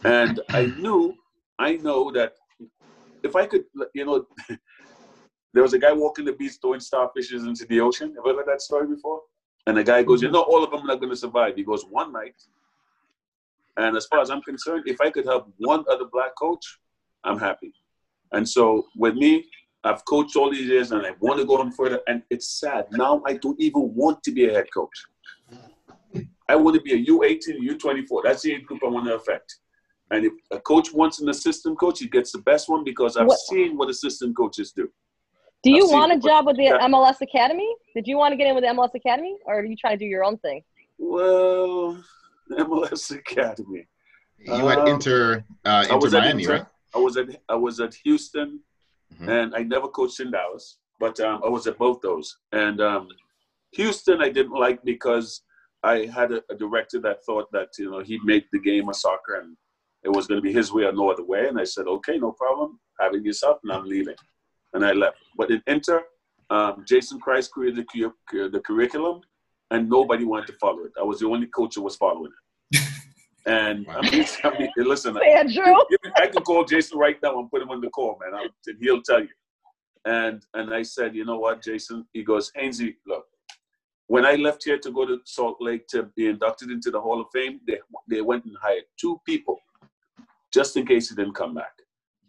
And I knew, I know that if I could, you know, there was a guy walking the beach throwing starfishes into the ocean. Have you heard that story before? And the guy goes, you know, all of them are not going to survive. He goes, one night. And as far as I'm concerned, if I could help one other black coach, I'm happy. And so with me, I've coached all these years and I want to go on further. And it's sad. Now I don't even want to be a head coach. I want to be a U18, U24. That's the age group I want to affect. And if a coach wants an assistant coach, he gets the best one because I've What- seen what assistant coaches do. Do you I've want a job with the Yeah. MLS Academy? Did you want to get in with the MLS Academy, or are you trying to do your own thing? Well, MLS Academy. You Um, Inter uh, I was Inter at Miami, Inter. right? I was at I was at Houston, Mhm. and I never coached in Dallas, but um, I was at both those. And um, Houston, I didn't like because I had a, a director that thought that you know he'd make the game of soccer and it was going to be his way or no other way. And I said, okay, no problem. Have it yourself, and I'm leaving. And I left. But in Inter, um, Jason Kreis created the, the curriculum, and nobody wanted to follow it. I was the only coach that was following it. And I mean, I mean, listen, Andrew. I can call Jason right now and put him on the call, man. I'm, and he'll tell you. And and I said, you know what, Jason? He goes, Hainsey, look, when I left here to go to Salt Lake to be inducted into the Hall of Fame, they, they went and hired two people just in case he didn't come back.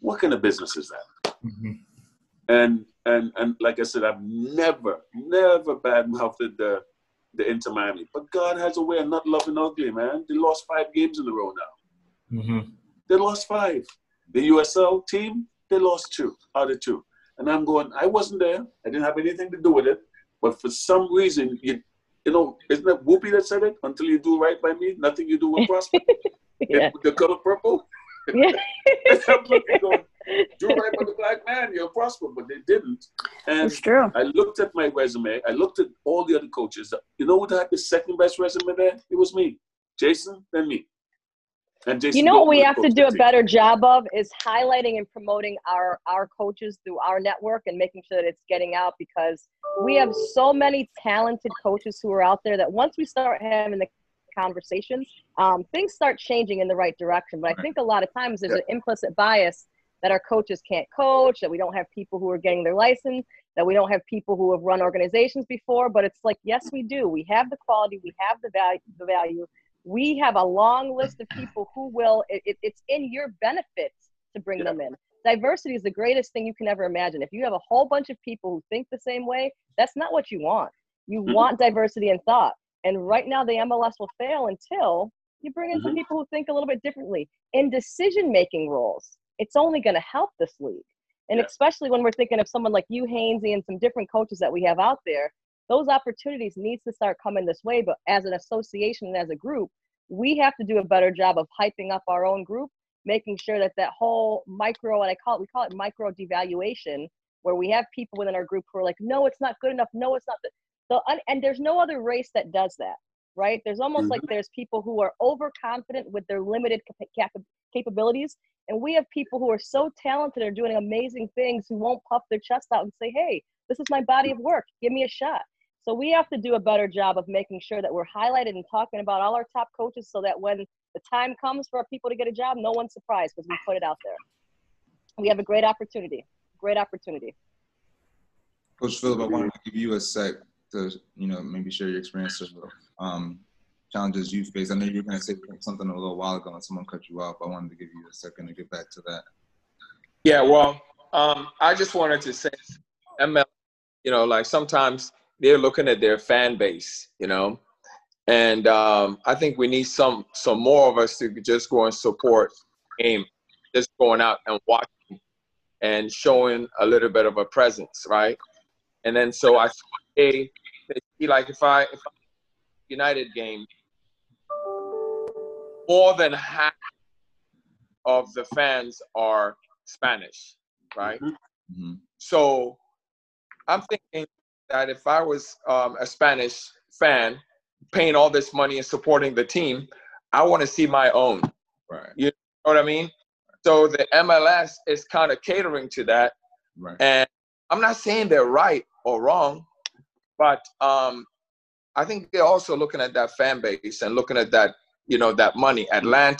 What kind of business is that? Mm-hmm. And and and like I said, I've never, never badmouthed the the Inter Miami. But God has a way of not loving ugly, man. They lost five games in a row now. Mm-hmm. They lost five. The USL team, they lost two out of two. And I'm going, I wasn't there. I didn't have anything to do with it. But for some reason, you you know, isn't it Whoopi that said it? Until you do right by me, nothing you do will prosper. yeah. The color purple. Yeah. I'm looking going, do right by the black man, you'll prosper. But they didn't. And It's true. I looked at my resume. I looked at all the other coaches. You know what had the second best resume there? It was me, Jason, then me. And Jason. You know what we have to do a team. better job of is highlighting and promoting our our coaches through our network and making sure that it's getting out because we have so many talented coaches who are out there that once we start having the conversations, um, things start changing in the right direction. But I think a lot of times there's an implicit bias that our coaches can't coach, that we don't have people who are getting their license, that we don't have people who have run organizations before. But it's like, yes, we do. We have the quality, we have the value, the value. We have a long list of people who will. It, it, it's in your benefits to bring them in. Diversity is the greatest thing you can ever imagine. If you have a whole bunch of people who think the same way, that's not what you want. You Mhm. want diversity in thought. And right now, the MLS will fail until you bring in some Mhm. people who think a little bit differently in decision making roles. It's only going to help this league. And Yeah. especially when we're thinking of someone like you, Hainsey, and some different coaches that we have out there, those opportunities needs to start coming this way. But as an association and as a group, we have to do a better job of hyping up our own group, making sure that that whole micro, and I call it, we call it micro devaluation, where we have people within our group who are like, no, it's not good enough. No, it's not. The, the, un- and there's no other race that does that, right? There's almost like mm-hmm. there's people who are overconfident with their limited capa- cap- capabilities. And we have people who are so talented and are doing amazing things who won't puff their chest out and say, hey, this is my body of work. Give me a shot. So we have to do a better job of making sure that we're highlighted and talking about all our top coaches so that when the time comes for our people to get a job, no one's surprised because we put it out there. We have a great opportunity. Great opportunity. Coach Philip, I wanted to give you a sec to, you know, maybe share your experiences with um, challenges you face. I know you were going to say something a little while ago and someone cut you off. I wanted to give you a second to get back to that. Yeah, well, um, I just wanted to say, ML, you know, like sometimes they're looking at their fan base, you know, and um, I think we need some some more of us to just go and support game, just going out and watching and showing a little bit of a presence, right? And then so I see, like if I if I United game, more than half of the fans are Spanish, right? hmm So I'm thinking that if I was um, a Spanish fan paying all this money and supporting the team, I want to see my own. Right, You know what I mean? So the MLS is kind of catering to that. right. And I'm not saying they're right or wrong, but um, I think they're also looking at that fan base and looking at that, you know, that money. Atlanta,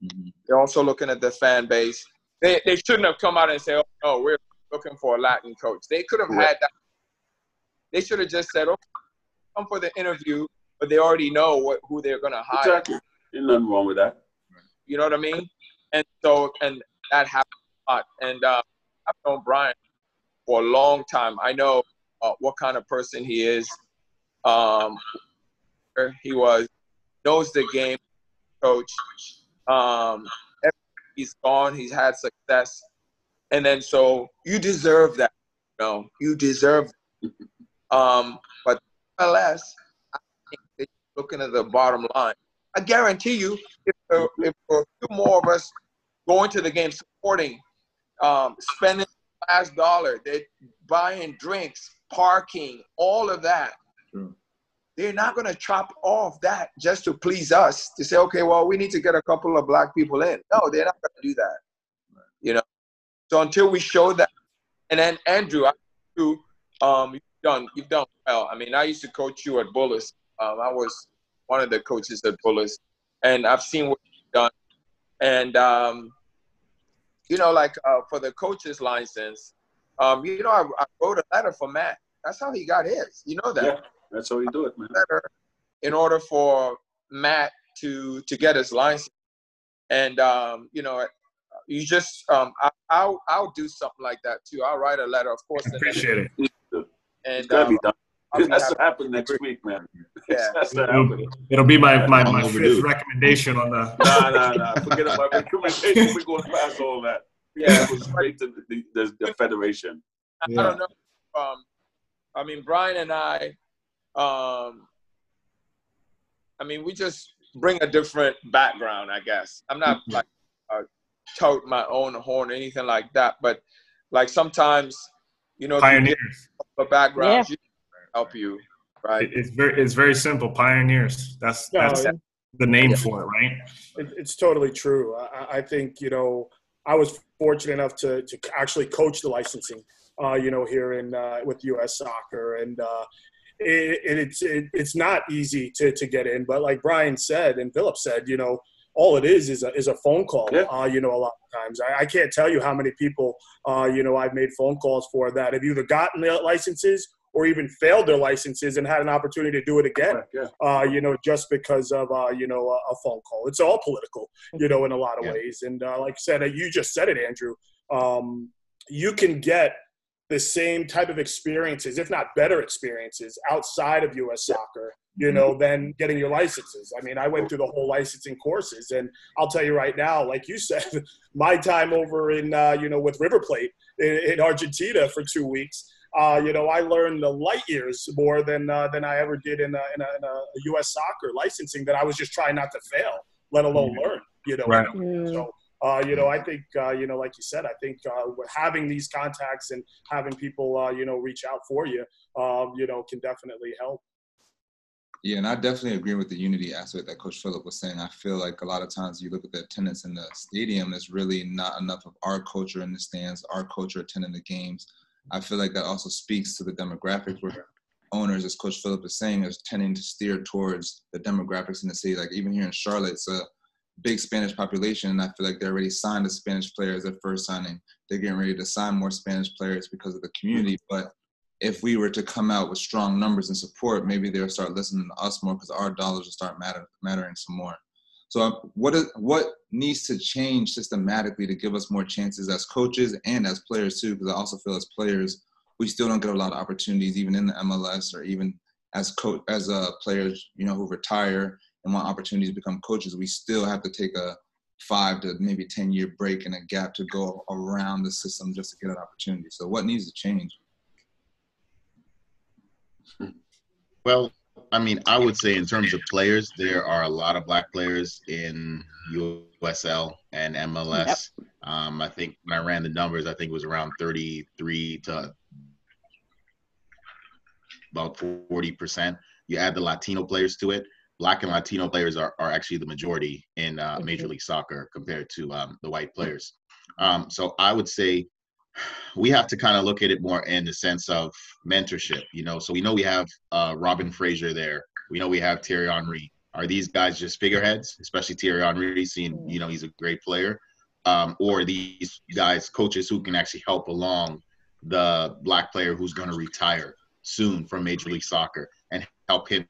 hmm they're also looking at the fan base. They, they shouldn't have come out and say, oh, no, we're looking for a Latin coach. They could have had that. They should have just said, okay, come for the interview, but they already know what, who they're going to hire. Exactly. Ain't nothing wrong with that. You know what I mean? And so, and that happens a lot. And uh, I've known Brian for a long time. I know uh, what kind of person he is. Um, he was knows the game, coach. Um, he's gone. He's had success, and then so you deserve that. You know, you deserve. Um, but think looking at the bottom line. I guarantee you, if, there- if there a few more of us going to the game, supporting, um, spending last dollar, they buying drinks, parking, all of that. True. They're not going to chop off that just to please us to say, okay, well, we need to get a couple of black people in. No, they're not going to do that. You know. So until we show that, and then Andrew, I, you um, you've done you've done well. I mean, I used to coach you at Bullis. Um, I was one of the coaches at Bullis, and I've seen what you've done. And um, you know, like uh, for the coach's license, um, you know, I, I wrote a letter for Matt. That's how he got his. You know that. Yeah, that's how you do it, man. letter in order for Matt to to get his license. And um, you know, you just um, I, I'll I'll do something like that too. I'll write a letter, of course. and- Appreciate it. And It's gotta be um, done. I'll That's happy. to happen next week, man. Yeah. It'll, it'll be my, my, my overdue. fifth recommendation on the. Nah, nah, nah. Forget about recommendation. We're going past all that. Yeah. Go straight to the, the, the federation. I don't know. Um, I mean, Brian and I, um, I mean, we just bring a different background, I guess. I'm not like uh, tote my own horn or anything like that, but like sometimes, you know, if you Pioneers. a background, you help you, right? It's very it's very simple. Pioneers. That's No, that's it- the name for it, right? It, it's totally true. I, I think you know I was fortunate enough to to actually coach the licensing, uh, you know, here in uh, with U.S. Soccer, and uh, it, it, it's it, it's not easy to to get in. But like Brian said and Philip said, you know, all it is is a is a phone call. Yeah. Uh, you know, a lot of times I, I can't tell you how many people, uh, you know, I've made phone calls for that have either gotten their licenses or even failed their licenses and had an opportunity to do it again Yeah. uh, you know, just because of, uh, you know, a, a phone call. It's all political, you know, in a lot of Yeah. ways. And uh, like I said, uh, you just said it, Andrew. Um, you can get the same type of experiences, if not better experiences, outside of U.S. soccer, you know, than getting your licenses. I mean, I went through the whole licensing courses, and I'll tell you right now, like you said, my time over in, uh, you know, with River Plate in, in Argentina for two weeks uh, you know, I learned the light years more than uh, than I ever did in a, in, a, in a U.S. soccer licensing that I was just trying not to fail, let alone learn. You know, Right. so uh, you know, I think uh, you know, like you said, I think uh, having these contacts and having people uh, you know reach out for you, um, you know, can definitely help. Yeah, and I definitely agree with the unity aspect that Coach Phillip was saying. I feel like a lot of times you look at the attendance in the stadium, there's really not enough of our culture in the stands, our culture attending the games. I feel like that also speaks to the demographics where owners, as Coach Phillip is saying, is tending to steer towards the demographics in the city. Like even here in Charlotte, it's a big Spanish population, and I feel like they already signed a Spanish player as their first signing. They're getting ready to sign more Spanish players because of the community, mm-hmm. but if we were to come out with strong numbers and support, maybe they'll start listening to us more because our dollars will start matter, mattering some more. So, uh, what is what needs to change systematically to give us more chances as coaches and as players too? Because I also feel as players, we still don't get a lot of opportunities, even in the MLS or even as coach as uh, players, you know, who retire and want opportunities to become coaches. We still have to take a five to maybe ten year break and a gap to go around the system just to get an opportunity. So, what needs to change? Well, I mean, I would say in terms of players, there are a lot of black players in USL and MLS. Um, I think when I ran the numbers, I think it was around 33 to about 40%. You add the Latino players to it. Black and Latino players are, are actually the majority in uh, Major League Soccer compared to um, the white players. Um, so I would say we have to kind of look at it more in the sense of mentorship, you know. So we know we have uh, Robin Fraser there. We know we have Thierry Henry. Are these guys just figureheads, especially Thierry Henry, seeing you know he's a great player, um, or these guys coaches who can actually help along the black player who's going to retire soon from Major League Soccer and help him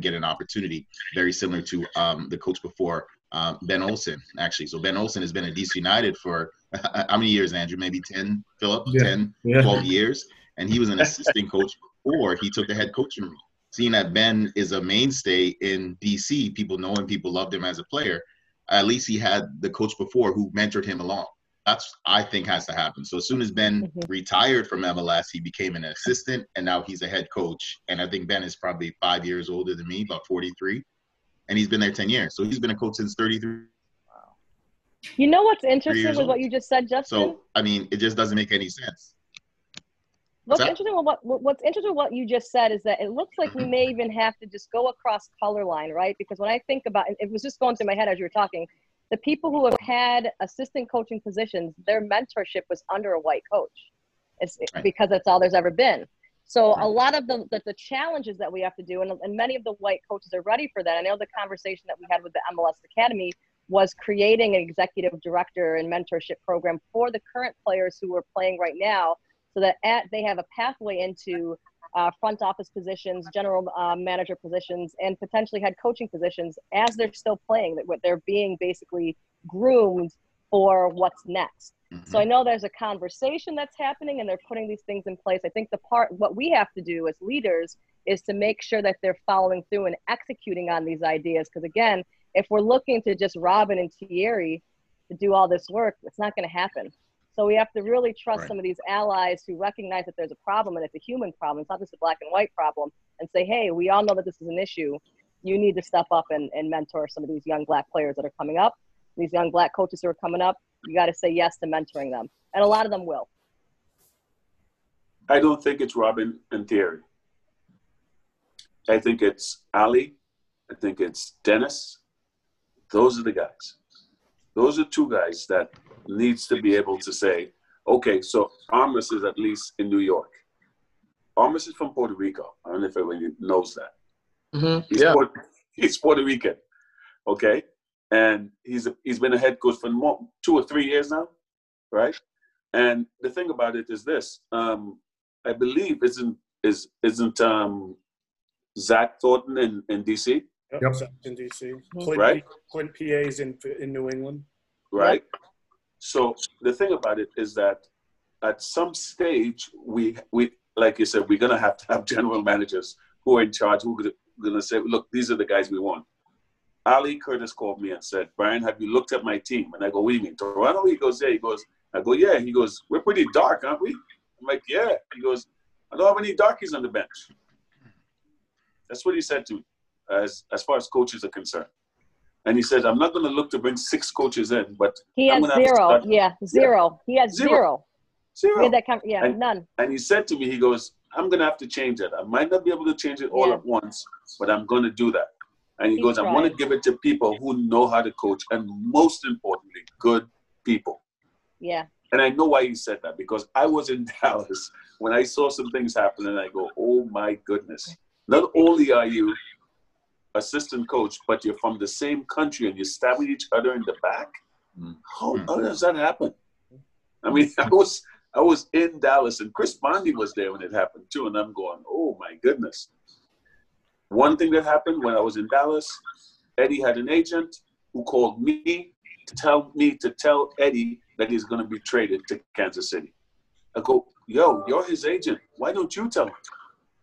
get an opportunity, very similar to um, the coach before um, Ben Olsen, actually. So Ben Olsen has been at DC United for how many years, Andrew? Maybe 10, Philip? Yeah. 10, Yeah. 12 years. And he was an assistant coach before he took the head coaching role. Seeing that Ben is a mainstay in DC, people know him, people loved him as a player. At least he had the coach before who mentored him along. That's I think has to happen. So as soon as Ben Mhm. retired from MLS, he became an assistant, and now he's a head coach. And I think Ben is probably five years older than me, about 43, and he's been there 10 years. So he's been a coach since 33. You know what's interesting with what you just said, Justin? So I mean, it just doesn't make any sense. What's that? interesting with what what- what's interesting what you just said is that it looks like we may even have to just go across color line, right? Because when I think about it, it was just going through my head as you were talking. The people who have had assistant coaching positions, their mentorship was under a white coach. It's Right. because that's all there's ever been. So a lot of the, the the challenges that we have to do, and, and many of the white coaches are ready for that. I know the conversation that we had with the MLS Academy was creating an executive director and mentorship program for the current players who are playing right now, so that at, they have a pathway into uh, front office positions, general uh, manager positions, and potentially head coaching positions as they're still playing. That what they're being basically groomed for what's next. So I mm-hmm. know there's a conversation that's happening and they're putting these things in place. I think the part what we have to do as leaders is to make sure that they're following through and executing on these ideas. Because again, if we're looking to just Robin and Thierry to do all this work, it's not going to happen. So we have to really trust Right. some of these allies who recognize that there's a problem and it's a human problem. It's not just a black and white problem. And say, hey, we all know that this is an issue. You need to step up and, and mentor some of these young black players that are coming up. These young black coaches who are coming up, you got to say yes to mentoring them. And a lot of them will. I don't think it's Robin and Thierry. I think it's Ali. I think it's Dennis. Those are the guys. Those are two guys that needs to be able to say, okay, so Armas is at least in New York. Armas is from Puerto Rico. I don't know if everybody knows that. Mhm. He's, Yeah. Puerto, he's Puerto Rican, okay, and he's a, he's been a head coach for more, two or three years now, right? And the thing about it is this: um, I believe isn't is isn't um, Zach Thornton in, in DC, Yep. Yep. Zach's in DC. Clint, Right. Clint Peay's in in New England. right? So the thing about it is that at some stage we we like you said we're gonna have to have general managers who are in charge who are gonna say, look, these are the guys we want. Ali Curtis called me and said, Brian, have you looked at my team? And I go, what do you mean, Toronto? He goes, yeah. He goes, I go, yeah. He goes, we're pretty dark, aren't we? I'm like, yeah. He goes, I don't have any darkies on the bench. That's what he said to me, as as far as coaches are concerned. And he said, I'm not going to look to bring six coaches in, but He I'm had gonna have to zero. Yeah, zero. He had Zero. zero. zero. We had that. Com- yeah, And- none. And he said to me, he goes, I'm going to have to change it. I might not be able to change it all Yeah. at once, but I'm going to do that. And he He's goes, I want to give it to people who know how to coach and most importantly, good people. Yeah. And I know why he said that because I was in Dallas when I saw some things happen and I go, oh my goodness. Not only are you assistant coach, but you're from the same country and you're stabbing each other in the back. Mm. How, how does that happen? I mean, I was I was in Dallas and Chris Bondi was there when it happened too, and I'm going, oh my goodness. One thing that happened when I was in Dallas, Eddie had an agent who called me to tell me to tell Eddie that he's going to be traded to Kansas City. I go, yo, you're his agent. Why don't you tell him?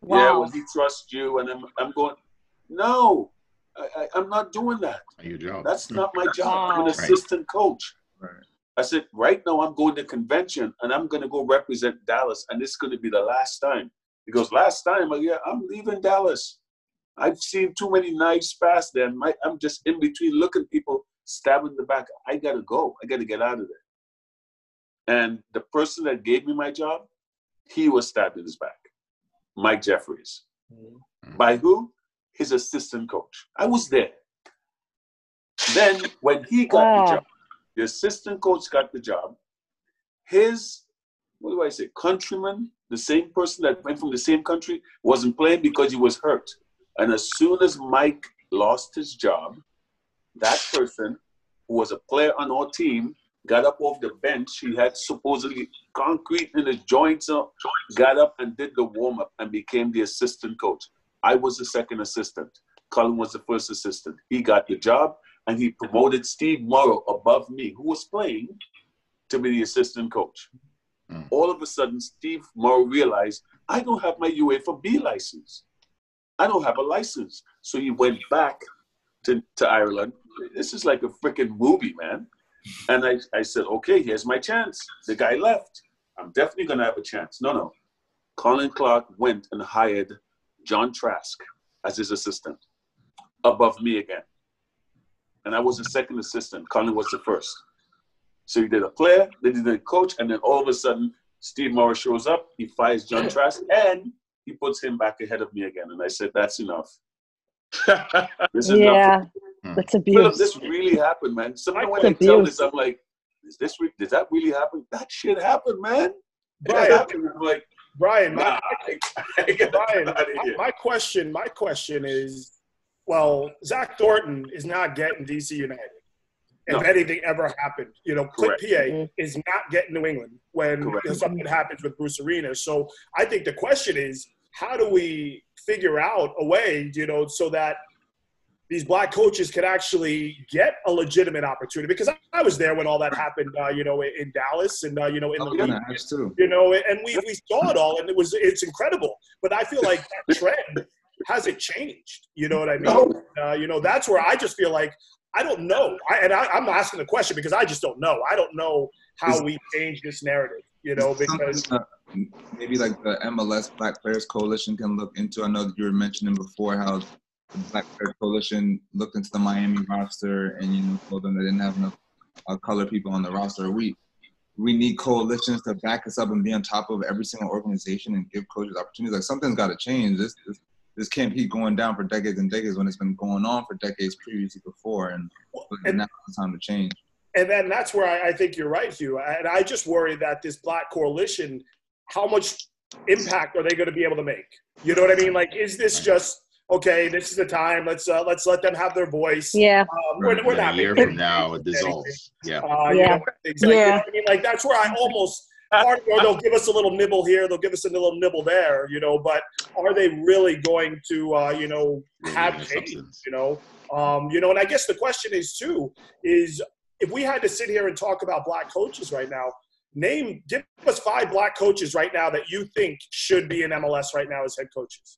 Yeah, well, he trusts you, and I'm I'm going, no, I, I, I'm not doing that. Your job. That's not my job. I'm an Wow. assistant coach. Right. I said, right now I'm going to convention and I'm going to go represent Dallas, and this is going to be the last time. He goes, last time? I yeah, I'm leaving Dallas. I've seen too many knives pass there. and my, I'm just in between looking people stabbing the back. I got to go. I got to get out of there. And the person that gave me my job, he was stabbed in his back. Mike Jeffries. Mm-hmm. By who? His assistant coach. I was there. Then when he got Wow. the job, the assistant coach got the job. His, what do I say, countryman, the same person that went from the same country, wasn't playing because he was hurt. And as soon as Mike lost his job, that person who was a player on our team got up off the bench. He had supposedly concrete in his joints, uh, got up and did the warm up and became the assistant coach. I was the second assistant. Colin was the first assistant. He got the job and he promoted Steve Morrow above me, who was playing, to be the assistant coach. Mm. All of a sudden, Steve Morrow realized I don't have my UEFA B license. I don't have a license. So he went back to, to Ireland. This is like a freaking movie, man. And I, I said, okay, here's my chance. The guy left. I'm definitely going to have a chance. No, no. Colin Clarke went and hired John Trask as his assistant above me again. And I was the second assistant. Colin was the first. So he did a player, then he did a coach, and then all of a sudden, Steve Morris shows up. He fires John Trask, and he puts him back ahead of me again. And I said, that's enough. This is. Yeah. Hmm. That's Philip, abuse. this really happened, man. Sometimes when That's I tell this, I'm like, is this re- did that really happen? That shit happened, man. Brian, I'm like, Brian, my, I, I Brian, out my question, my question is, well, Zach Thornton is not getting DC United. If No. anything ever happened, you know, Clint Correct. Peay Mhm. is not getting New England when Correct. something happens with Bruce Arena. So I think the question is, how do we figure out a way, you know, so that these black coaches can actually get a legitimate opportunity? Because I, I was there when all that happened, uh, you know, in Dallas and uh, you know in I the was league too. you know, and we, we saw it all, and it was it's incredible. But I feel like that trend hasn't changed. You know what I mean? Uh, you know, that's where I just feel like I don't know, I, and I, I'm asking the question because I just don't know. I don't know how we change this narrative. You know, because maybe like the MLS Black Players Coalition can look into. I know that you were mentioning before how the Black Players Coalition looked into the Miami roster and you know told them they didn't have enough uh, color people on the roster. We we need coalitions to back us up and be on top of every single organization and give coaches opportunities. Like something's got to change. This, this this can't keep going down for decades and decades when it's been going on for decades previously before. And, And- now's the time to change. And then that's where I, I think you're right, Hugh. And I just worry that this black coalition, how much impact are they going to be able to make? You know what I mean? Like, is this just okay? This is the time. Let's uh, let's let them have their voice. Yeah. Um, we're, we're not a year from now, it dissolves. Yeah. Uh, you Yeah. know, things like, you know I mean? Like that's where I almost part or they'll give us a little nibble here, they'll give us a little nibble there, you know. But are they really going to, uh, you know, have have change? You know, um, you know. And I guess the question is too is if we had to sit here and talk about black coaches right now, name give us five black coaches right now that you think should be in MLS right now as head coaches.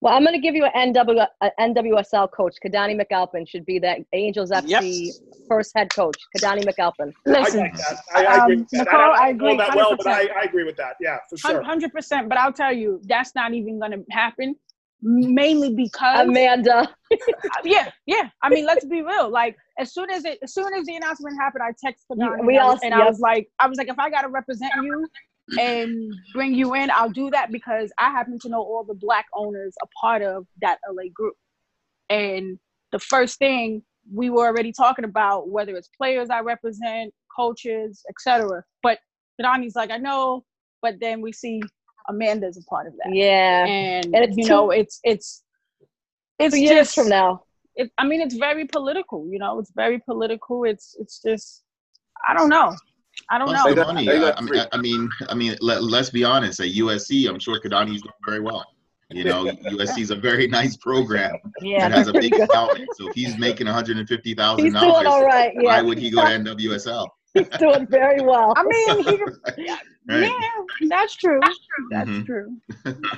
Well, I'm going to give you an NW, a NWSL coach. Keidane McAlpine should be that Angels FC first head coach. Keidane McAlpine. Listen, like that. I, I agree Um, with that. Nicole, I, I agree that well, but I, I agree with that. Yeah, for sure. hundred percent. But I'll tell you, that's not even going to happen. Mainly because Amanda. yeah, yeah. I mean, let's be real. Like as soon as it, as soon as the announcement happened, I texted Keidane we and, I all- was, and I was like, I was like, if I got to represent you and bring you in, I'll do that because I happen to know all the black owners a part of that LA group. And the first thing we were already talking about, whether it's players I represent, coaches, etc. But Keidane's like, I know, but then we see Amanda's a part of that Yeah. and, And it's you know it's it's it's years just from now. it, i mean it's very political you know it's very political it's it's just i don't know i don't Plus know the got- money. I, I mean, I mean, let, let's be honest. At USC, I'm sure Keidane's doing very well. You know, USC is a very nice program yeah that has a big good. endowment. So if he's making 150 thousand He's doing all dollars, right. why would he go to NWSL? He's doing very well. i mean he, Right. yeah that's true that's Mhm. true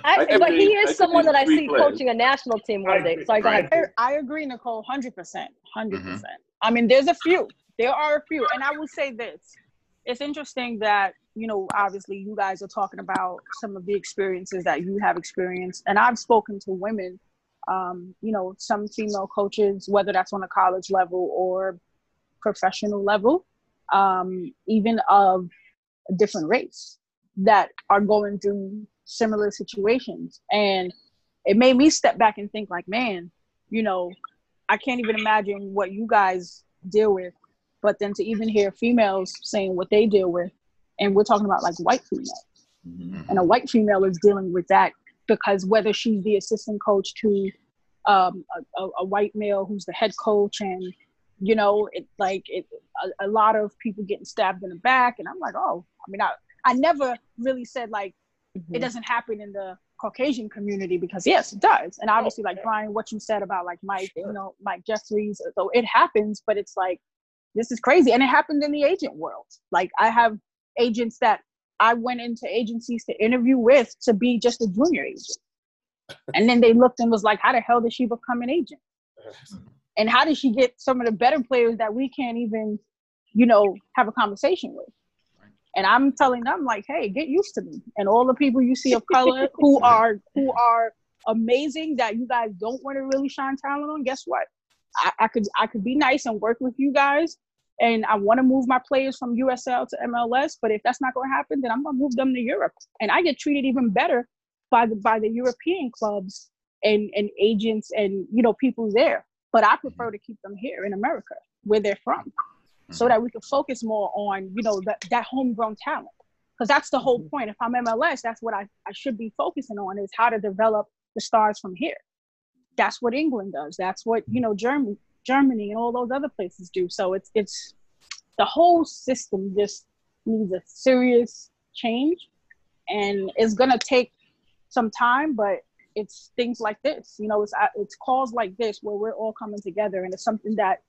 I, I can but he name- I is someone that I see players. coaching a national team one day. agree. Sorry, go Right. ahead. I, I agree nicole 100% 100% i mean there's a few there are a few and i will say this it's interesting that you know obviously you guys are talking about some of the experiences that you have experienced and i've spoken to women um, you know some female coaches whether that's on a college level or professional level um, even of a different race that are going through similar situations and it made me step back and think like man you know i can't even imagine what you guys deal with but then to even hear females saying what they deal with and we're talking about like white females Mhm. and a white female is dealing with that because whether she's the assistant coach to um, a, a, a white male who's the head coach and you know it like it a, a lot of people getting stabbed in the back and i'm like oh i mean i, I never really said like it mm-hmm. doesn't happen in the caucasian community because yes it does. And obviously like brian what you said about like mike you know mike jeffries so it happens but it's like this is crazy. And it happened in the agent world. Like i have agents that I went into agencies to interview with to be just a junior agent. And then they looked and was like, how the hell did she become an agent? And how did she get some of the better players that we can't even, you know, have a conversation with? And I'm telling them like, hey, get used to me. And all the people you see of color who are who are amazing that you guys don't want to really shine talent on, guess what? I, I could I could be nice and work with you guys and I want to move my players from USL to MLS. But if that's not going to happen, then I'm going to move them to Europe, and I get treated even better by the by the European clubs and and agents and you know people there. But I prefer mm-hmm. to keep them here in America, where they're from, so mm-hmm. that we can focus more on you know that that homegrown talent. because that's the whole mm-hmm. point. If I'm MLS, that's what I, I should be focusing on is how to develop the stars from here. That's what England does. That's what you know Germany, Germany, and all those other places do. So it's it's the whole system just needs a serious change, and it's gonna take some time, but it's things like this. You know, it's uh, it's calls like this where we're all coming together, and it's something that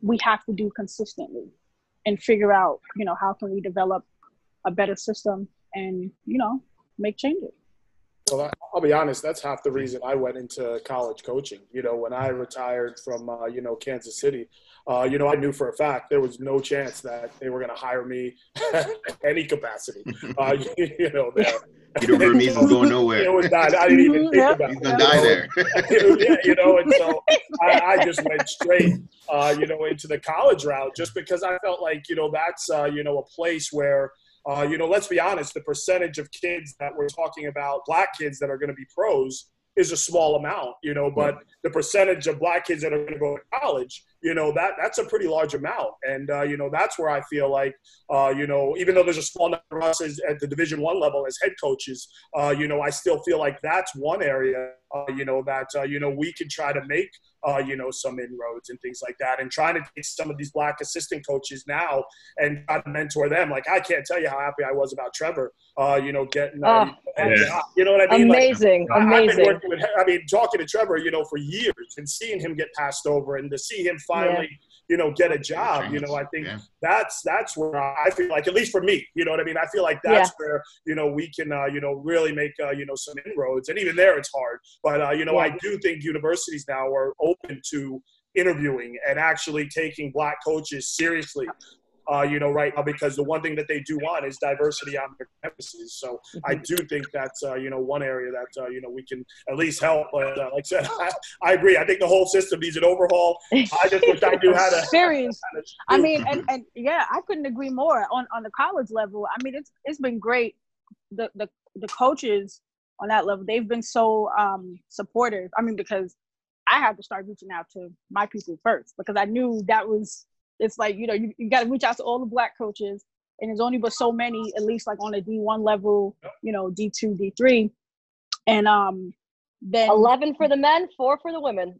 we have to do consistently and figure out, you know, how can we develop a better system and you know make changes. Well, I'll be honest. That's half the reason I went into college coaching. You know, when I retired from uh, you know Kansas City, uh, you know I knew for a fact there was no chance that they were going to hire me any capacity. Uh, you know, there. Peter Vermes is going nowhere. It was not, I didn't even think Yep. about He's it. gonna die there. yeah, you know, and so I, I just went straight, uh, you know, into the college route just because I felt like, you know, that's, uh, you know, a place where, uh, you know, let's be honest, the percentage of kids that we're talking about, black kids that are going to be pros, is a small amount, you know, but the percentage of black kids that are going to go to college, you know, that that's a pretty large amount, and uh, you know, that's where I feel like, uh, you know, even though there's a small number of us as, at the Division One level as head coaches, uh, you know, I still feel like that's one area, uh, you know, that uh, you know we can try to make, uh, you know, some inroads and things like that, and trying to take some of these black assistant coaches now and try to mentor them. Like I can't tell you how happy I was about Trevor, uh, you know, getting, uh, Oh, uh, you know what I mean? Like, amazing, I- I've been amazing. working with, I mean, talking to Trevor, you know, for years and seeing him get passed over and to see him finally, you know, get a job, you know, I think Yeah. that's that's where I feel like, at least for me, you know what I mean. I feel like that's where you know we can, uh, you know, really make uh, you know some inroads, and even there it's hard. But uh, you know, I do think universities now are open to interviewing and actually taking black coaches seriously. Uh, you know, right now because the one thing that they do want is diversity on their campuses. So I do think that's uh, you know one area that uh, you know we can at least help. But uh, like I said, I, I agree. I think the whole system needs an overhaul. I just wish I knew how to. Serious. I mean, and, and yeah, I couldn't agree more on, on the college level. I mean, it's it's been great. The the the coaches on that level, they've been so um supportive. I mean, because I had to start reaching out to my people first because I knew that was it's like, you know, you, you gotta reach out to all the black coaches and there's only but so many, at least like on a D one level, you know, D two, D three. And um then Eleven for the men, four for the women.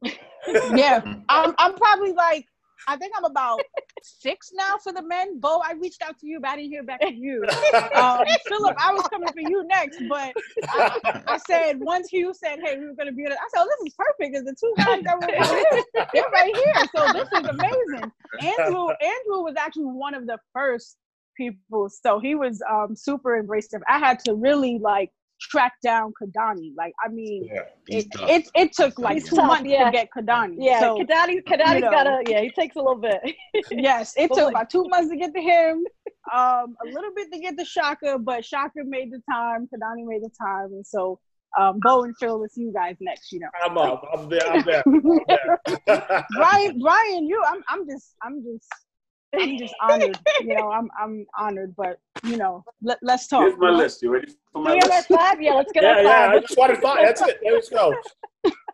yeah, I'm I'm probably like I think I'm about six now for the men. Bo, I reached out to you, but I didn't hear back from you. Um, Philip, I was coming for you next, but I, I said once Hugh said, "Hey, we were going to be," in it," I said, oh, "This is perfect." Because the two guys that were right here, they're right here, so this is amazing. Andrew, Andrew was actually one of the first people, so he was um, super embracive. I had to really like track down Keidane. Like, I mean, He's it, it it took like He's two tough, months yeah. to get Keidane. Yeah, so, Keidane, Keidane's know. gotta. Yeah, he takes a little bit. yes, it But took like- about two months to get to him, um, a little bit to get to Shaka, but Shaka made the time, Keidane made the time, and so um, Bo and Phil, it's you guys next. You know, I'm up. I'm there. I'm there. I'm there. Brian, Brian, you, I'm, I'm just, I'm just, I'm just honored. You know, I'm, I'm honored, but you know, let, let's talk. Here's my you know? list. You ready for my Do we have our list? five? Yeah, let's get yeah, our yeah. I just wanted five. That's it. Let's go.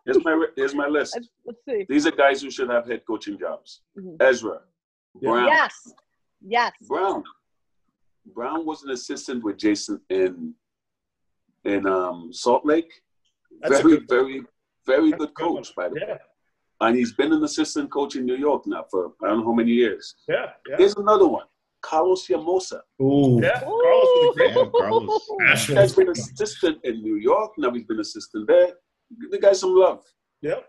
Here's my here's my list. Let's, let's see. These are guys who should have head coaching jobs. Mhm. Ezra, Yeah. Brown, Yes, yes. Brown. Brown was an assistant with Jason in in um, Salt Lake. That's a very, good- very, very good good coach, by the way. Yeah, And he's been an assistant coach in New York now for I don't know how many years. yeah, yeah. Here's another one, Carlos Llamosa. Ooh. Yeah, Carlos was great Yeah. Carlos. He National. has been assistant in New York. Now he's been assistant there. Give the guy some love. Yep.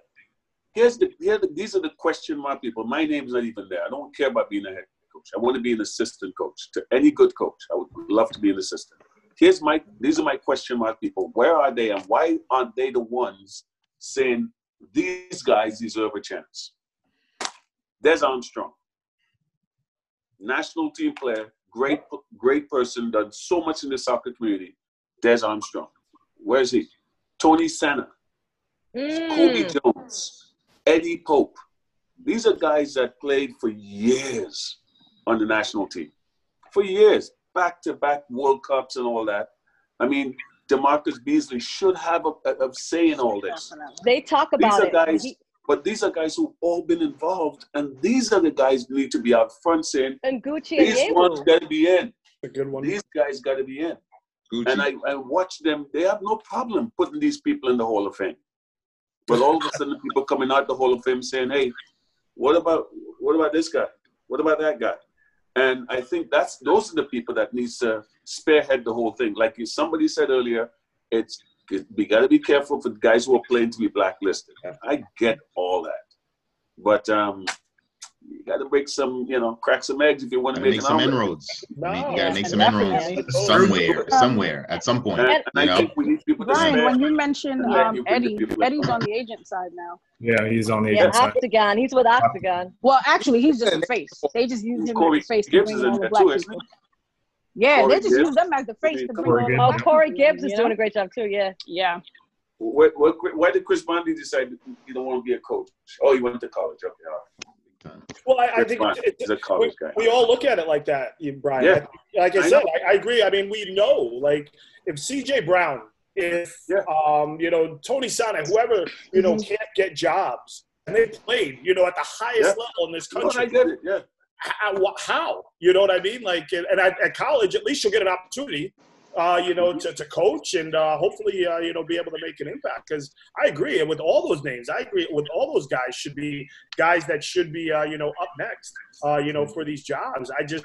Here's the, here the these are the question mark people. My name's not even there. I don't care about being a head coach. I want to be an assistant coach to any good coach. I would love to be an assistant. Here's my these are my question mark people. Where are they and why aren't they the ones saying these guys deserve a chance? Des Armstrong, national team player, great great person, done so much in the soccer community. Des Armstrong. Where's he? Tony Sanneh. Cobi Mm. Jones, Eddie Pope. These are guys that played for years on the national team. For years, back to back World Cups and all that. I mean, DaMarcus Beasley should have a, a, a say in all this. They talk These about are it. guys, He- but these are guys who've all been involved, and these are the guys who need to be out front saying, and Gucci and these ones got to be in. A good one. These guys got to be in. Gucci. And I, I watch them. They have no problem putting these people in the Hall of Fame. But all of a sudden, people coming out the Hall of Fame saying, "Hey, what about what about this guy? What about that guy?" And I think that's those are the people that needs to spearhead the whole thing. Like somebody said earlier, it's it, we got to be careful for the guys who are playing to be blacklisted. I get all that, but um, you got to break some, you know, crack some eggs if you want to make, make some omelet. inroads. No. you gotta make some inroads somewhere, somewhere, at some point. And, And- and you I know? think we need people to Brian, when you mentioned um, you Eddie. Eddie's on the agent side now. Yeah, he's on the Yeah, agent side. Octagon. He's with Octagon. Well, actually, he's just a face. They just use him Corey as a face to Gibbs bring is in in the there too, isn't people. Yeah, Corey they just Gibbs? use them as the face to bring Corey all the Gibbs. Oh, Corey Gibbs is you doing a great job too. Yeah. Yeah. What, what, why did Chris Bondi decide he don't want to be a coach? Oh, he went to college. Okay, all right. Well, I, I think Bondi, it, a it, college we, guy. we all look at it like that, Brian. Yeah. I- like I, I said, know. I, I agree. I mean, we know, like, if CJ Brown, if Yeah. um, you know Tony Sanneh, whoever you know Mhm. can't get jobs, and they played, you know, at the highest Yeah. level in this No, I country. get it. Yeah. How, how? You know what I mean? Like, and at, at college, at least you'll get an opportunity, uh, you know, to, to coach and uh, hopefully, uh, you know, be able to make an impact. Because I agree with all those names. I agree with all those guys should be guys that should be, uh, you know, up next, uh, you know, for these jobs. I just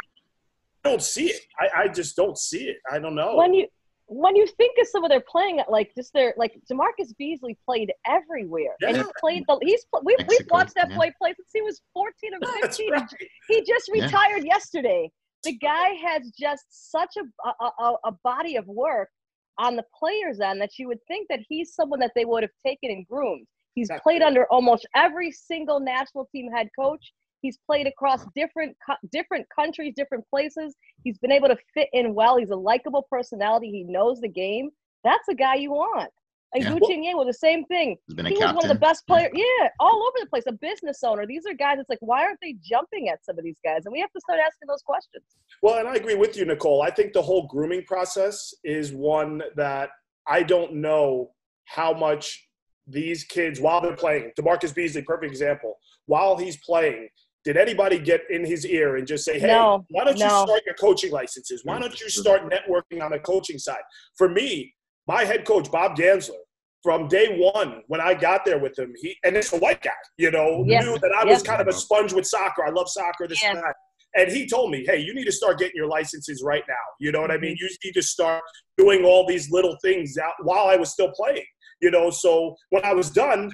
don't see it. I, I just don't see it. I don't know. When you when you think of some of their playing, like just their like DaMarcus Beasley played everywhere, and he played the he's pl- we we've watched that yeah. play play since he was fourteen or fifteen. right. He just Yeah. retired yesterday. The guy has just such a, a a a body of work on the players end that you would think that he's someone that they would have taken and groomed. He's Exactly. played under almost every single national team head coach. He's played across different co- different countries, different places. He's been able to fit in well. He's a likable personality. He knows the game. That's the guy you want. And Yeah. Gucci Nye was the same thing. He's been a He was captain. one of the best Yeah. players. Yeah, all over the place. A business owner. These are guys. It's like, why aren't they jumping at some of these guys? And we have to start asking those questions. Well, and I agree with you, Nicole. I think the whole grooming process is one that I don't know how much these kids, while they're playing, DaMarcus Beasley, perfect example, while he's playing, did anybody get in his ear and just say, hey, No, why don't you start your coaching licenses? Why don't you start networking on the coaching side? For me, my head coach, Bob Gansler, from day one when I got there with him, he and it's a white guy, you know, Yeah. knew that I was Yeah. kind of a sponge with soccer. I love soccer, this and that. And he told me, hey, you need to start getting your licenses right now. You know what I Mm-hmm. mean? You need to start doing all these little things out while I was still playing. You know, so when I was done,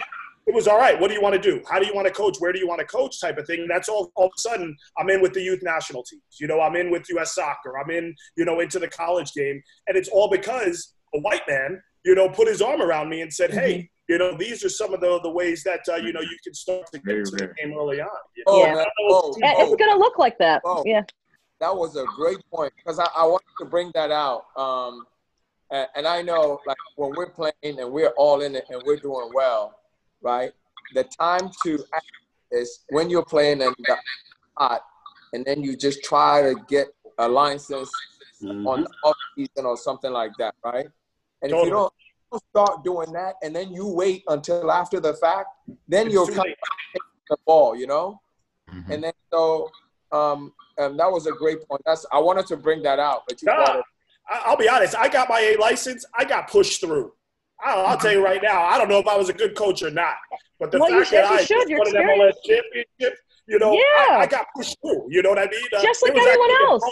it was all right. What do you want to do? How do you want to coach? Where do you want to coach? Type of thing. And that's all. All of a sudden, I'm in with the youth national teams. You know, I'm in with U.S. Soccer. I'm in, you know, into the college game, and it's all because a white man, you know, put his arm around me and said, "Hey, you know, these are some of the the ways that uh, you know you can start to get Very into the game early on." Oh, Yeah. man. I don't know Oh, Yeah, oh, it's gonna look like that. Oh. Yeah. that was a great point because I, I wanted to bring that out. Um, and, and I know, like, when we're playing and we're all in it and we're doing well, right? The time to act is when you're playing and the hot, and then you just try to get a license Mhm. on the off season or something like that, right? And if you don't don't start doing that, and then you wait until after the fact, then It's you'll too come late. the ball, you know. Mhm. And then so um, um, that was a great point. That's I wanted to bring that out, but you Nah, it. I'll be honest. I got my A license. I got pushed through. I'll, I'll tell you right now. I don't know if I was a good coach or not, but the Well, you fact that should- you I should. just won an MLS championship, you know, Yeah. I, I got pushed through. You know what I mean? Uh, Just like everyone else.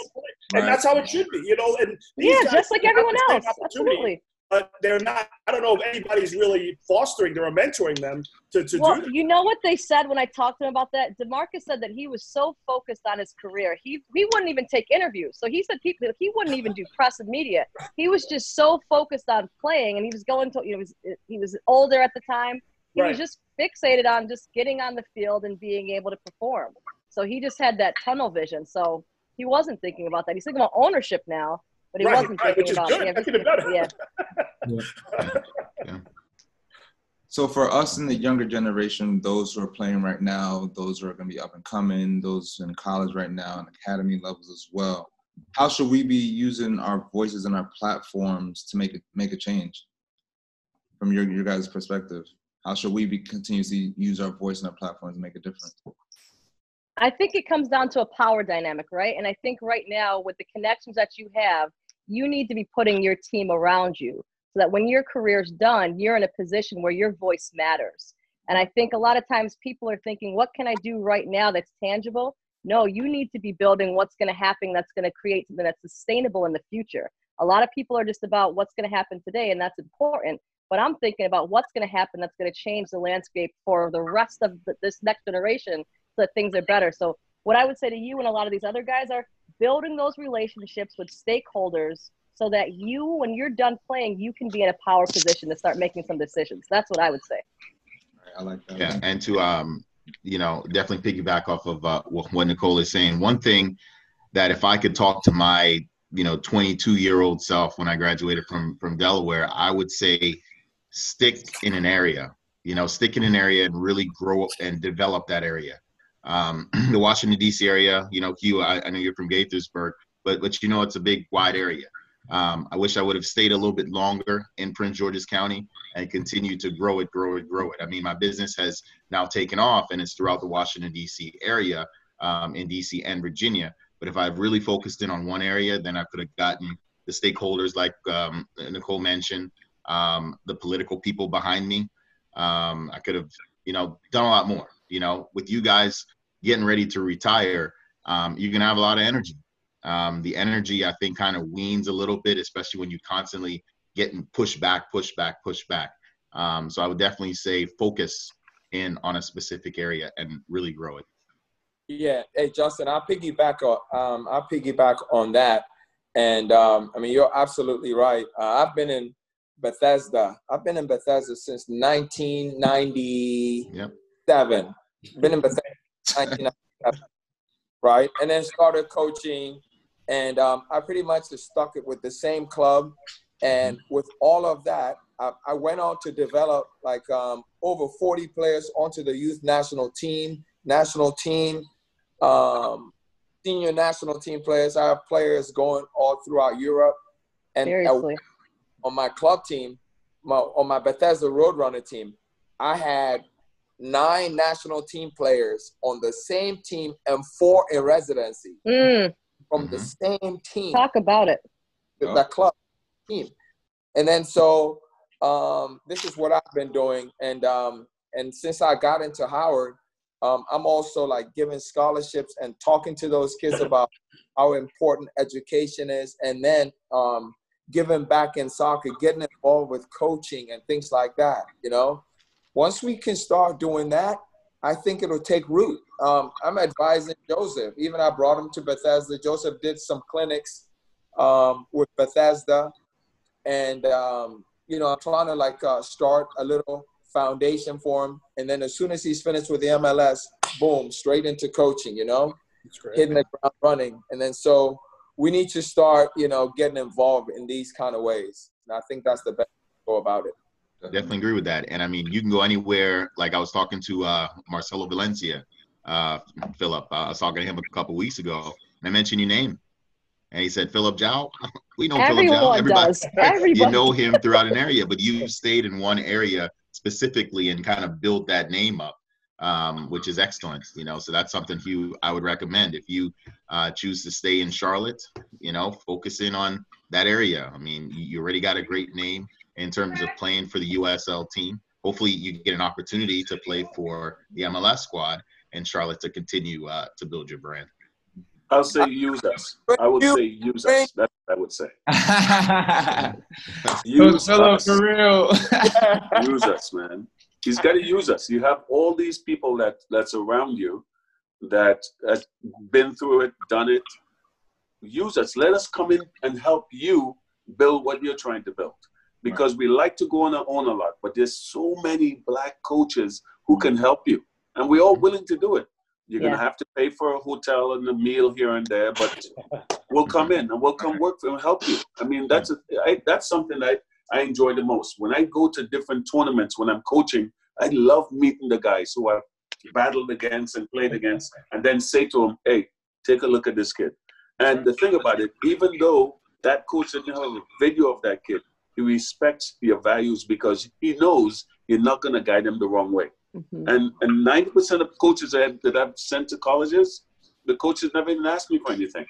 and Right. that's how it should be. You know, and these Yeah, guys just like everyone else. Absolutely. But they're not. I don't know if anybody's really fostering them or mentoring them to, to Well, do that. you know what they said when I talked to him about that? DaMarcus said that he was so focused on his career, he he wouldn't even take interviews. So he said people he wouldn't even do press and media. He was just so focused on playing, and he was going to you know he was, he was older at the time. He was just fixated on just getting on the field and being able to perform. So he just had that tunnel vision. So he wasn't thinking about that. He's thinking about ownership now, but he Right, wasn't right, which is good. yeah, That's even better. yeah. So for us in the younger generation, those who are playing right now, those who are going to be up and coming, those in college right now, and academy levels as well, how should we be using our voices and our platforms to make it make a change? From your your guys' perspective, how should we be continuously use our voice and our platforms to make a difference? I think it comes down to a power dynamic, right? And I think right now, with the connections that you have, you need to be putting your team around you so that when your career's done, you're in a position where your voice matters. And I think a lot of times people are thinking, what can I do right now that's tangible? No, you need to be building what's going to happen that's going to create something that's sustainable in the future. A lot of people are just about what's going to happen today, and that's important. But I'm thinking about what's going to happen that's going to change the landscape for the rest of the, this next generation so that things are better. So, what I would say to you and a lot of these other guys are building those relationships with stakeholders so that you, when you're done playing, you can be in a power position to start making some decisions. That's what I would say. I like that. Yeah, and to um, you know, definitely piggyback off of uh, what Nicole is saying. One thing that if I could talk to my you know 22 year old self when I graduated from from Delaware, I would say stick in an area. You know, stick in an area and really grow and develop that area. Um, the Washington D.C. area, you know, Hugh, I, I know you're from Gaithersburg, but but you know it's a big wide area. Um, I wish I would have stayed a little bit longer in Prince George's County and continued to grow it, grow it, grow it. I mean, my business has now taken off and it's throughout the Washington, D.C. area, um, in D.C. and Virginia. But if I've really focused in on one area, then I could have gotten the stakeholders, like um, Nicole mentioned, um, the political people behind me. Um, I could have, you know, done a lot more. You know, with you guys getting ready to retire, um, you're gonna have a lot of energy um, the energy I think kind of weans a little bit, especially when you constantly getting pushed back, push back, push back. Um, so I would definitely say focus in on a specific area and really grow it. Yeah, hey Justin, I'll piggyback on um, I'll piggyback on that, and um, I mean you're absolutely right. Uh, I've been in Bethesda. I've been in Bethesda since 1990. Yep. Been in Bethesda 1997, right? And then started coaching and um, I pretty much just stuck it with the same club. And with all of that, I, I went on to develop like um, over 40 players onto the youth national team, national team, um, senior national team players. I have players going all throughout Europe. And on my club team, my, on my Bethesda Roadrunner team, I had nine national team players on the same team and four in residency. Mm from mm-hmm. the same team. Talk about it. The, oh. the club team. And then so um, this is what I've been doing. And um, and since I got into Howard, um, I'm also like giving scholarships and talking to those kids about how important education is, and then um, giving back in soccer, getting involved with coaching and things like that. You know, once we can start doing that, I think it'll take root. Um, I'm advising Joseph. Even I brought him to Bethesda. Joseph did some clinics um, with Bethesda, and um, you know, I'm trying to like uh, start a little foundation for him. And then as soon as he's finished with the MLS, boom, straight into coaching. You know, hitting the ground running. And then so we need to start, you know, getting involved in these kind of ways. And I think that's the best way to go about it. Definitely agree with that. And I mean, you can go anywhere. Like I was talking to uh, Marcelo Valencia, uh, Philip. Uh, I was talking to him a couple weeks ago, and I mentioned your name. And he said, Philip Gyau. We know Everyone Philip Gyau. Everybody, does. Everybody. You know him throughout an area, but you stayed in one area specifically and kind of build that name up, um, which is excellent. You know, so that's something you I would recommend if you uh, choose to stay in Charlotte. You know, focus in on that area. I mean, you already got a great name in terms of playing for the USL team. Hopefully, you get an opportunity to play for the MLS squad in Charlotte to continue uh, to build your brand. I'll say use us. I would say use us. That's what I would say. use us. for real. use us, man. He's got to use us. You have all these people that that's around you that has been through it, done it. Use us. Let us come in and help you build what you're trying to build because we like to go on our own a lot, but there's so many black coaches who can mm. help you, and we're all mm. willing to do it. You're yeah. gonna have to pay for a hotel and a meal here and there, but we'll come in and we'll come work for and help you. I mean, that's a, I, that's something that I enjoy the most. When I go to different tournaments, when I'm coaching, I love meeting the guys who I've battled against and played against, and then say to them, "Hey, take a look at this kid." And mm-hmm. the thing about it, even though that coach didn't have a video of that kid, he respects your values because he knows you're not going to guide him the wrong way. Mhm. And and ninety percent of coaches that, that I've sent to colleges, the coaches never even asked me for anything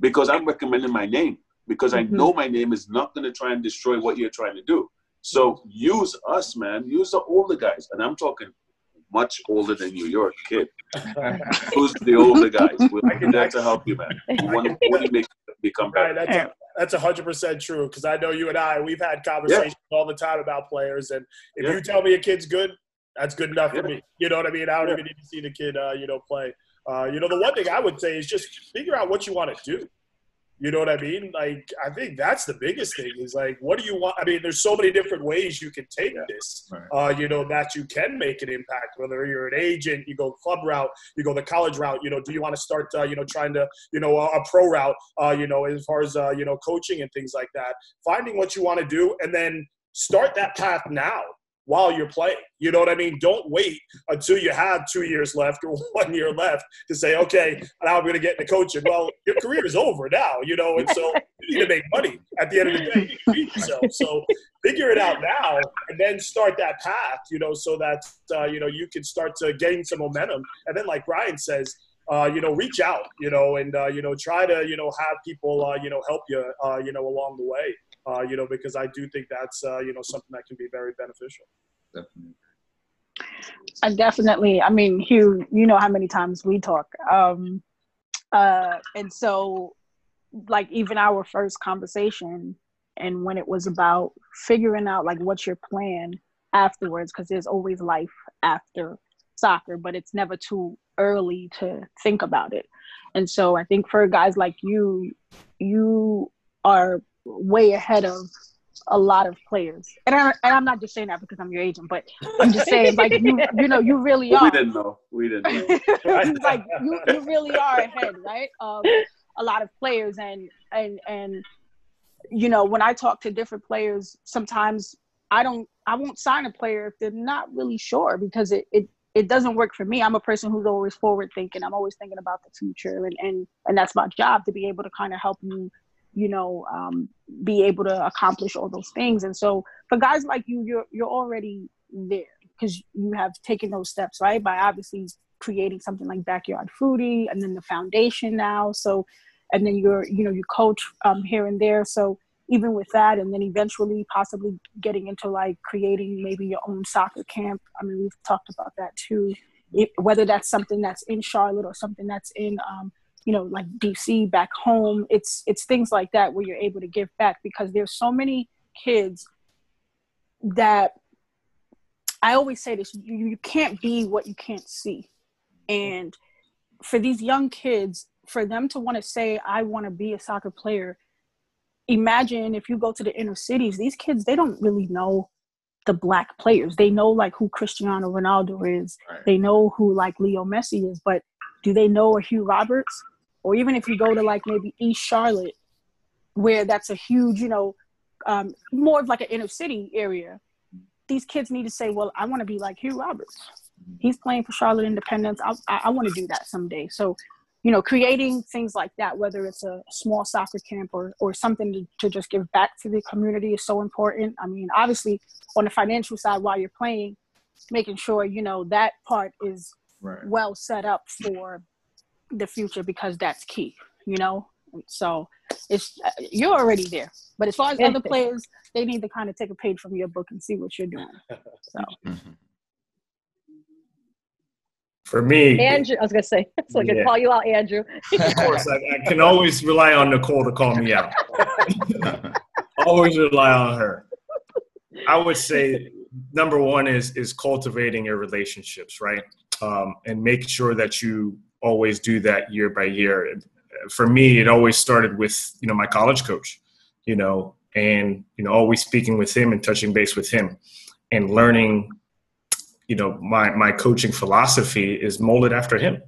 because I'm recommending my name because I Mhm. know my name is not going to try and destroy what you're trying to do. So use us, man. Use the older guys, and I'm talking much older than you. You're a kid. Who's the older guys? We'll be there to help you, man. We want to want to make become Right, better. that's that's hundred percent true. Because I know you and I, we've had conversations all the time about players, and if Yeah. you tell me a kid's good, that's good enough for me. You know what I mean? I don't Yeah. even need to see the kid, uh, you know, play. Uh, you know, the one thing I would say is just figure out what you want to do. You know what I mean? Like, I think that's the biggest thing is like, what do you want? I mean, there's so many different ways you can take this, Right. uh, you know, that you can make an impact. Whether you're an agent, you go club route, you go the college route, you know, do you want to start, uh, you know, trying to, you know, a, a pro route, uh, you know, as far as, uh, you know, coaching and things like that. Finding what you want to do and then start that path now while you're playing. You know what I mean? Don't wait until you have two years left or one year left to say, okay, now I'm going to get into coaching. Well, your career is over now, you know, and so you need to make money at the end of the day. You need to feed yourself. So figure it out now and then start that path, you know, so that, uh, you know, you can start to gain some momentum. And then, like Brian says, uh, you know, reach out, you know, and, uh, you know, try to, you know, have people, uh, you know, help you, uh, you know, along the way, uh, you know, because I do think that's, uh, you know, something that can be very beneficial. Definitely. I definitely. I mean, Hugh, you know how many times we talk. Um, uh, and so, like, even our first conversation, and when it was about figuring out like what's your plan afterwards, because there's always life after soccer, but it's never too early to think about it. And so, I think for guys like you, you are way ahead of a lot of players. And, I, and I'm not just saying that because I'm your agent, but I'm just saying, like you, you know, you really are. We didn't know. We didn't know. Like you, you really are ahead, right? Of a lot of players, and and and you know, when I talk to different players, sometimes I don't, I won't sign a player if they're not really sure because it it it doesn't work for me. I'm a person who's always forward thinking. I'm always thinking about the future, and and and that's my job to be able to kind of help you you know um, be able to accomplish all those things. And so for guys like you you're you're already there because you have taken those steps right? By obviously creating something like backyard foodie and then the foundation now. So and then you're you know you coach um, here and there. So even with that and then eventually possibly getting into like creating maybe your own soccer camp. I mean we've talked about that too. It, whether that's something that's in charlotte or something that's in um, you know like dc back home it's it's things like that where you're able to give back because there's so many kids that i always say this you, you can't be what you can't see. And for these young kids for them to want to say i want to be a soccer player imagine if you go to the inner cities these kids they don't really know the black players. They know like who cristiano ronaldo is. Right. they know who like leo messi is but do they know a hugh roberts or even if you go to like maybe east charlotte where that's a huge you know um, more of like an inner city area these kids need to say well i want to be like hugh roberts. He's playing for charlotte independence. I, I, I want to do that someday. So you know creating things like that whether it's a small soccer camp or, or something to, to just give back to the community is so important. I mean obviously on the financial side while you're playing making sure you know that part is Right. well set up for the future because that's key you know so it's uh, you're already there but as far as other players they need to kind of take a page from your book and see what you're doing so. For me, Andrew, I was gonna say, so I can Yeah. call you out, Andrew. of course, I, I can always rely on Nicole to call me out. always rely on her. I would say number one is is cultivating your relationships, right? Um, and make sure that you always do that year by year. For me, it always started with you know my college coach, you know, and you know always speaking with him and touching base with him, and learning. You know, my my coaching philosophy is molded after him,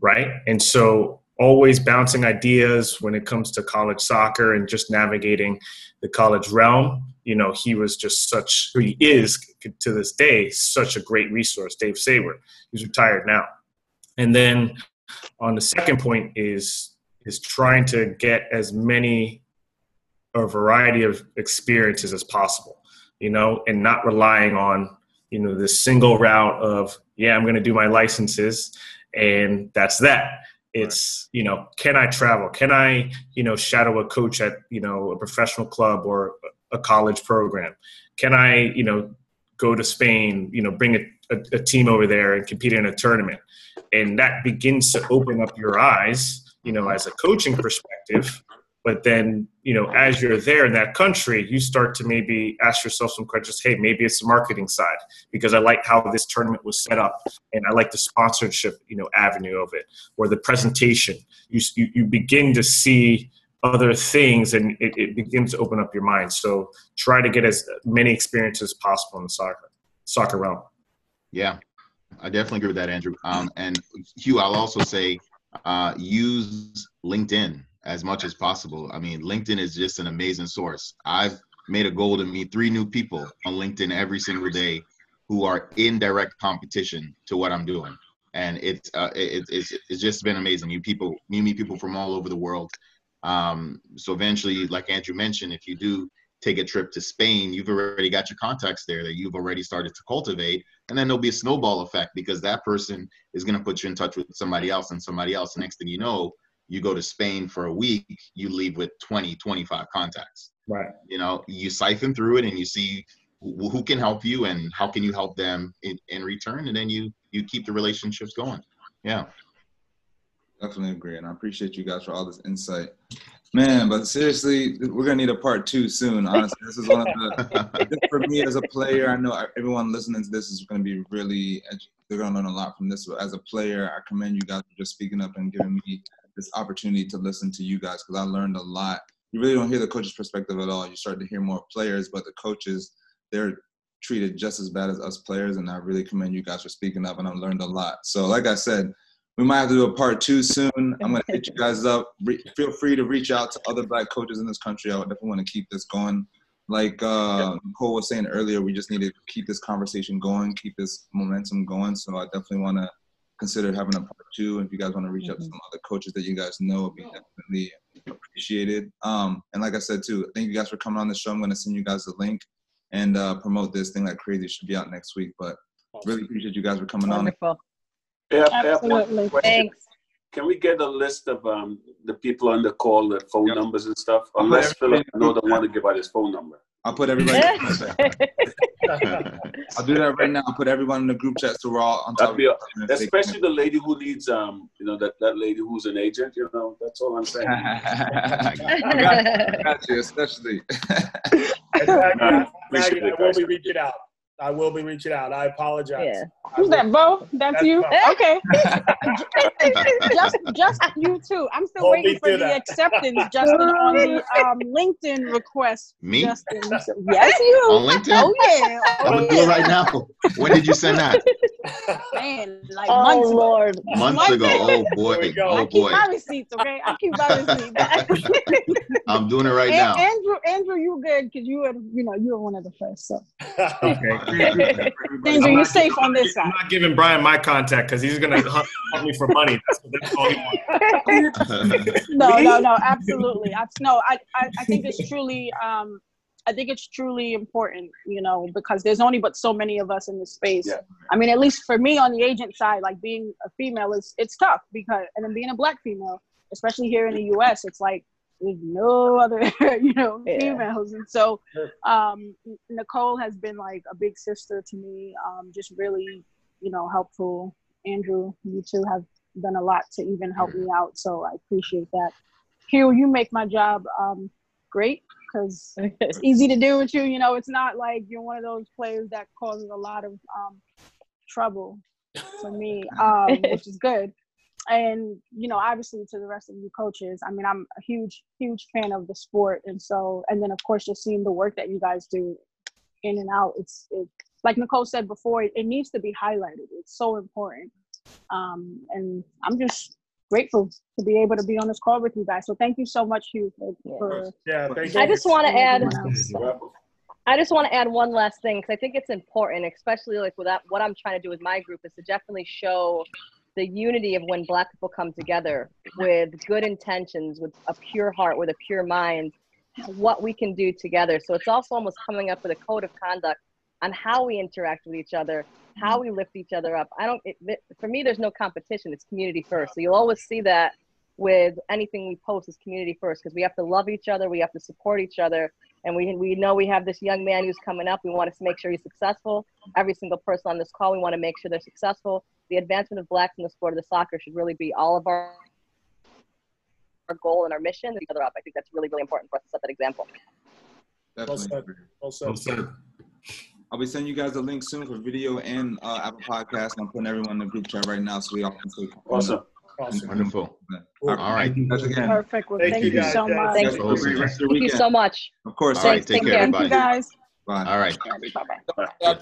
right? And so always bouncing ideas when it comes to college soccer and just navigating the college realm. You know, he was just such he is to this day, such a great resource. Dave Saber. he's retired now. And then on the second point is is trying to get as many a variety of experiences as possible, you know, and not relying on you know this single route of yeah, I'm going to do my licenses, and that's that. It's you know, can I travel? Can I you know shadow a coach at you know a professional club or a college program? Can I you know go to Spain? You know, bring a, a, a team over there and compete in a tournament, and that begins to open up your eyes. You know, as a coaching perspective, but then you know as you're there in that country you start to maybe ask yourself some questions hey maybe it's the marketing side because i like how this tournament was set up and i like the sponsorship you know avenue of it or the presentation you you, you begin to see other things and it, it begins to open up your mind so try to get as many experiences possible in the soccer soccer realm Yeah, I definitely agree with that, Andrew. Um, and Hugh, I'll also say uh, use LinkedIn as much as possible. I mean, LinkedIn is just an amazing source. I've made a goal to meet three new people on LinkedIn every single day who are in direct competition to what I'm doing. And it's uh, it, it's it's just been amazing. You people, you meet people from all over the world. Um, so eventually, like Andrew mentioned, if you do take a trip to Spain, you've already got your contacts there that you've already started to cultivate. And then there'll be a snowball effect because that person is going to put you in touch with somebody else and somebody else. Next thing you know, you go to Spain for a week, you leave with 20, 25 contacts. right You know, you siphon through it and you see who, who can help you and how can you help them in, in return. And then you, you keep the relationships going. Yeah. Definitely agree, and I appreciate you guys for all this insight, man. But seriously, we're gonna need a part two soon. Honestly, this is one of the for me as a player. I know everyone listening to this is gonna be really. They're gonna learn a lot from this. But as a player, I commend you guys for just speaking up and giving me this opportunity to listen to you guys because I learned a lot. You really don't hear the coach's perspective at all. You start to hear more players, but the coaches, they're treated just as bad as us players. And I really commend you guys for speaking up, and I've learned a lot. So, like I said, we might have to do a part two soon. I'm gonna hit you guys up. Re- feel free to reach out to other black coaches in this country. I would definitely want to keep this going. Like uh, Nicole was saying earlier, we just need to keep this conversation going, keep this momentum going. So I definitely want to consider having a part two. If you guys want to reach out to some other coaches that you guys know, it'd be definitely appreciated. Um, and like I said too, thank you guys for coming on the show. I'm gonna send you guys the link and uh, promote this thing like crazy. It should be out next week. But really appreciate you guys for coming on. Wonderful. I have one Absolutely. question. Thanks. Can we get a list of um, the people on the call, the phone numbers and stuff? Unless Philip, I know don't want to give out his phone number. I'll put everybody. I'll do that right now. I'll put everyone in the group chat so we're all on top. Be, a- of it. especially the lady who needs, um, you know, that, that lady who's an agent, you know, that's all I'm saying. I got, I got you, especially. And Maggie, Uh, appreciate Maggie, it, I will be reaching out. I will be reaching out. I apologize. Yeah. I Who's that, Bo? That's, That's you? Bo. Okay. just, just you too. I'm still Hold waiting for the that. acceptance, Justin, on the um, LinkedIn request. Me? Justin. Yes, you. On LinkedIn? Oh yeah. I'm Oh gonna do it right now. When did you send that? Man, like oh months ago. Lord. Months ago. Oh There boy. we go. I Oh keep boy. my receipts, okay? I keep my receipts. I'm doing it right An- now. Andrew, Andrew, you good because you were, you know, you were one of the first. So, okay Andrew, you're safe on this side. i'm not giving brian my contact because he's gonna hunt, hunt me for money that's, that's all he wants no, no, no, absolutely. Abs- No, I, I, I think it's truly, um, I think it's truly important, you know, because there's only but so many of us in this space. Yeah. I mean, at least for me on the agent side, like being a female is it's tough because, and then being a black female, especially here in the U.S., it's like there's no other, you know, Yeah. females, and so um, Nicole has been like a big sister to me, um, just really, you know, helpful. Andrew, you two have done a lot to even help me out, so I appreciate that. Hugh, you make my job um, great because it's easy to do with you. You know, it's not like you're one of those players that causes a lot of um, trouble for me, um, which is good. And you know, obviously, to the rest of you coaches, I mean, I'm a huge, huge fan of the sport, and so, and then of course, just seeing the work that you guys do in and out. It's it, like Nicole said before, it, it needs to be highlighted. It's so important, um, and I'm just grateful to be able to be on this call with you guys. So thank you so much, Hugh, for, for yeah, thank you. I just want to add. I just want to add one last thing because I think it's important, especially like with that, what I'm trying to do with my group is to definitely show the unity of when Black people come together with good intentions, with a pure heart, with a pure mind, what we can do together. So it's also almost coming up with a code of conduct on how we interact with each other, how we lift each other up. I don't. It, it- for me, there's no competition. It's community first. So you'll always see that with anything we post is community first because we have to love each other. We have to support each other. And we, we know we have this young man who's coming up. We want to make sure he's successful. Every single person on this call, we want to make sure they're successful. The advancement of blacks in the sport of the soccer should really be all of our our goal and our mission to each other up. I think that's really, really important for us to set that example. Well Definitely. said. Well said. Well said. I'll be sending you guys a link soon for video and uh, Apple Podcast. I'm putting everyone in the group chat right now so we all can see. Awesome. Awesome. Wonderful. Cool. All right. Thanks again. Perfect. Well, Thank thank, you, you, so much. Thank Have a great rest of your Thank you so much. Of course. All right. Take Take care, care. Thank you guys. Bye. All right. Bye bye. Yeah,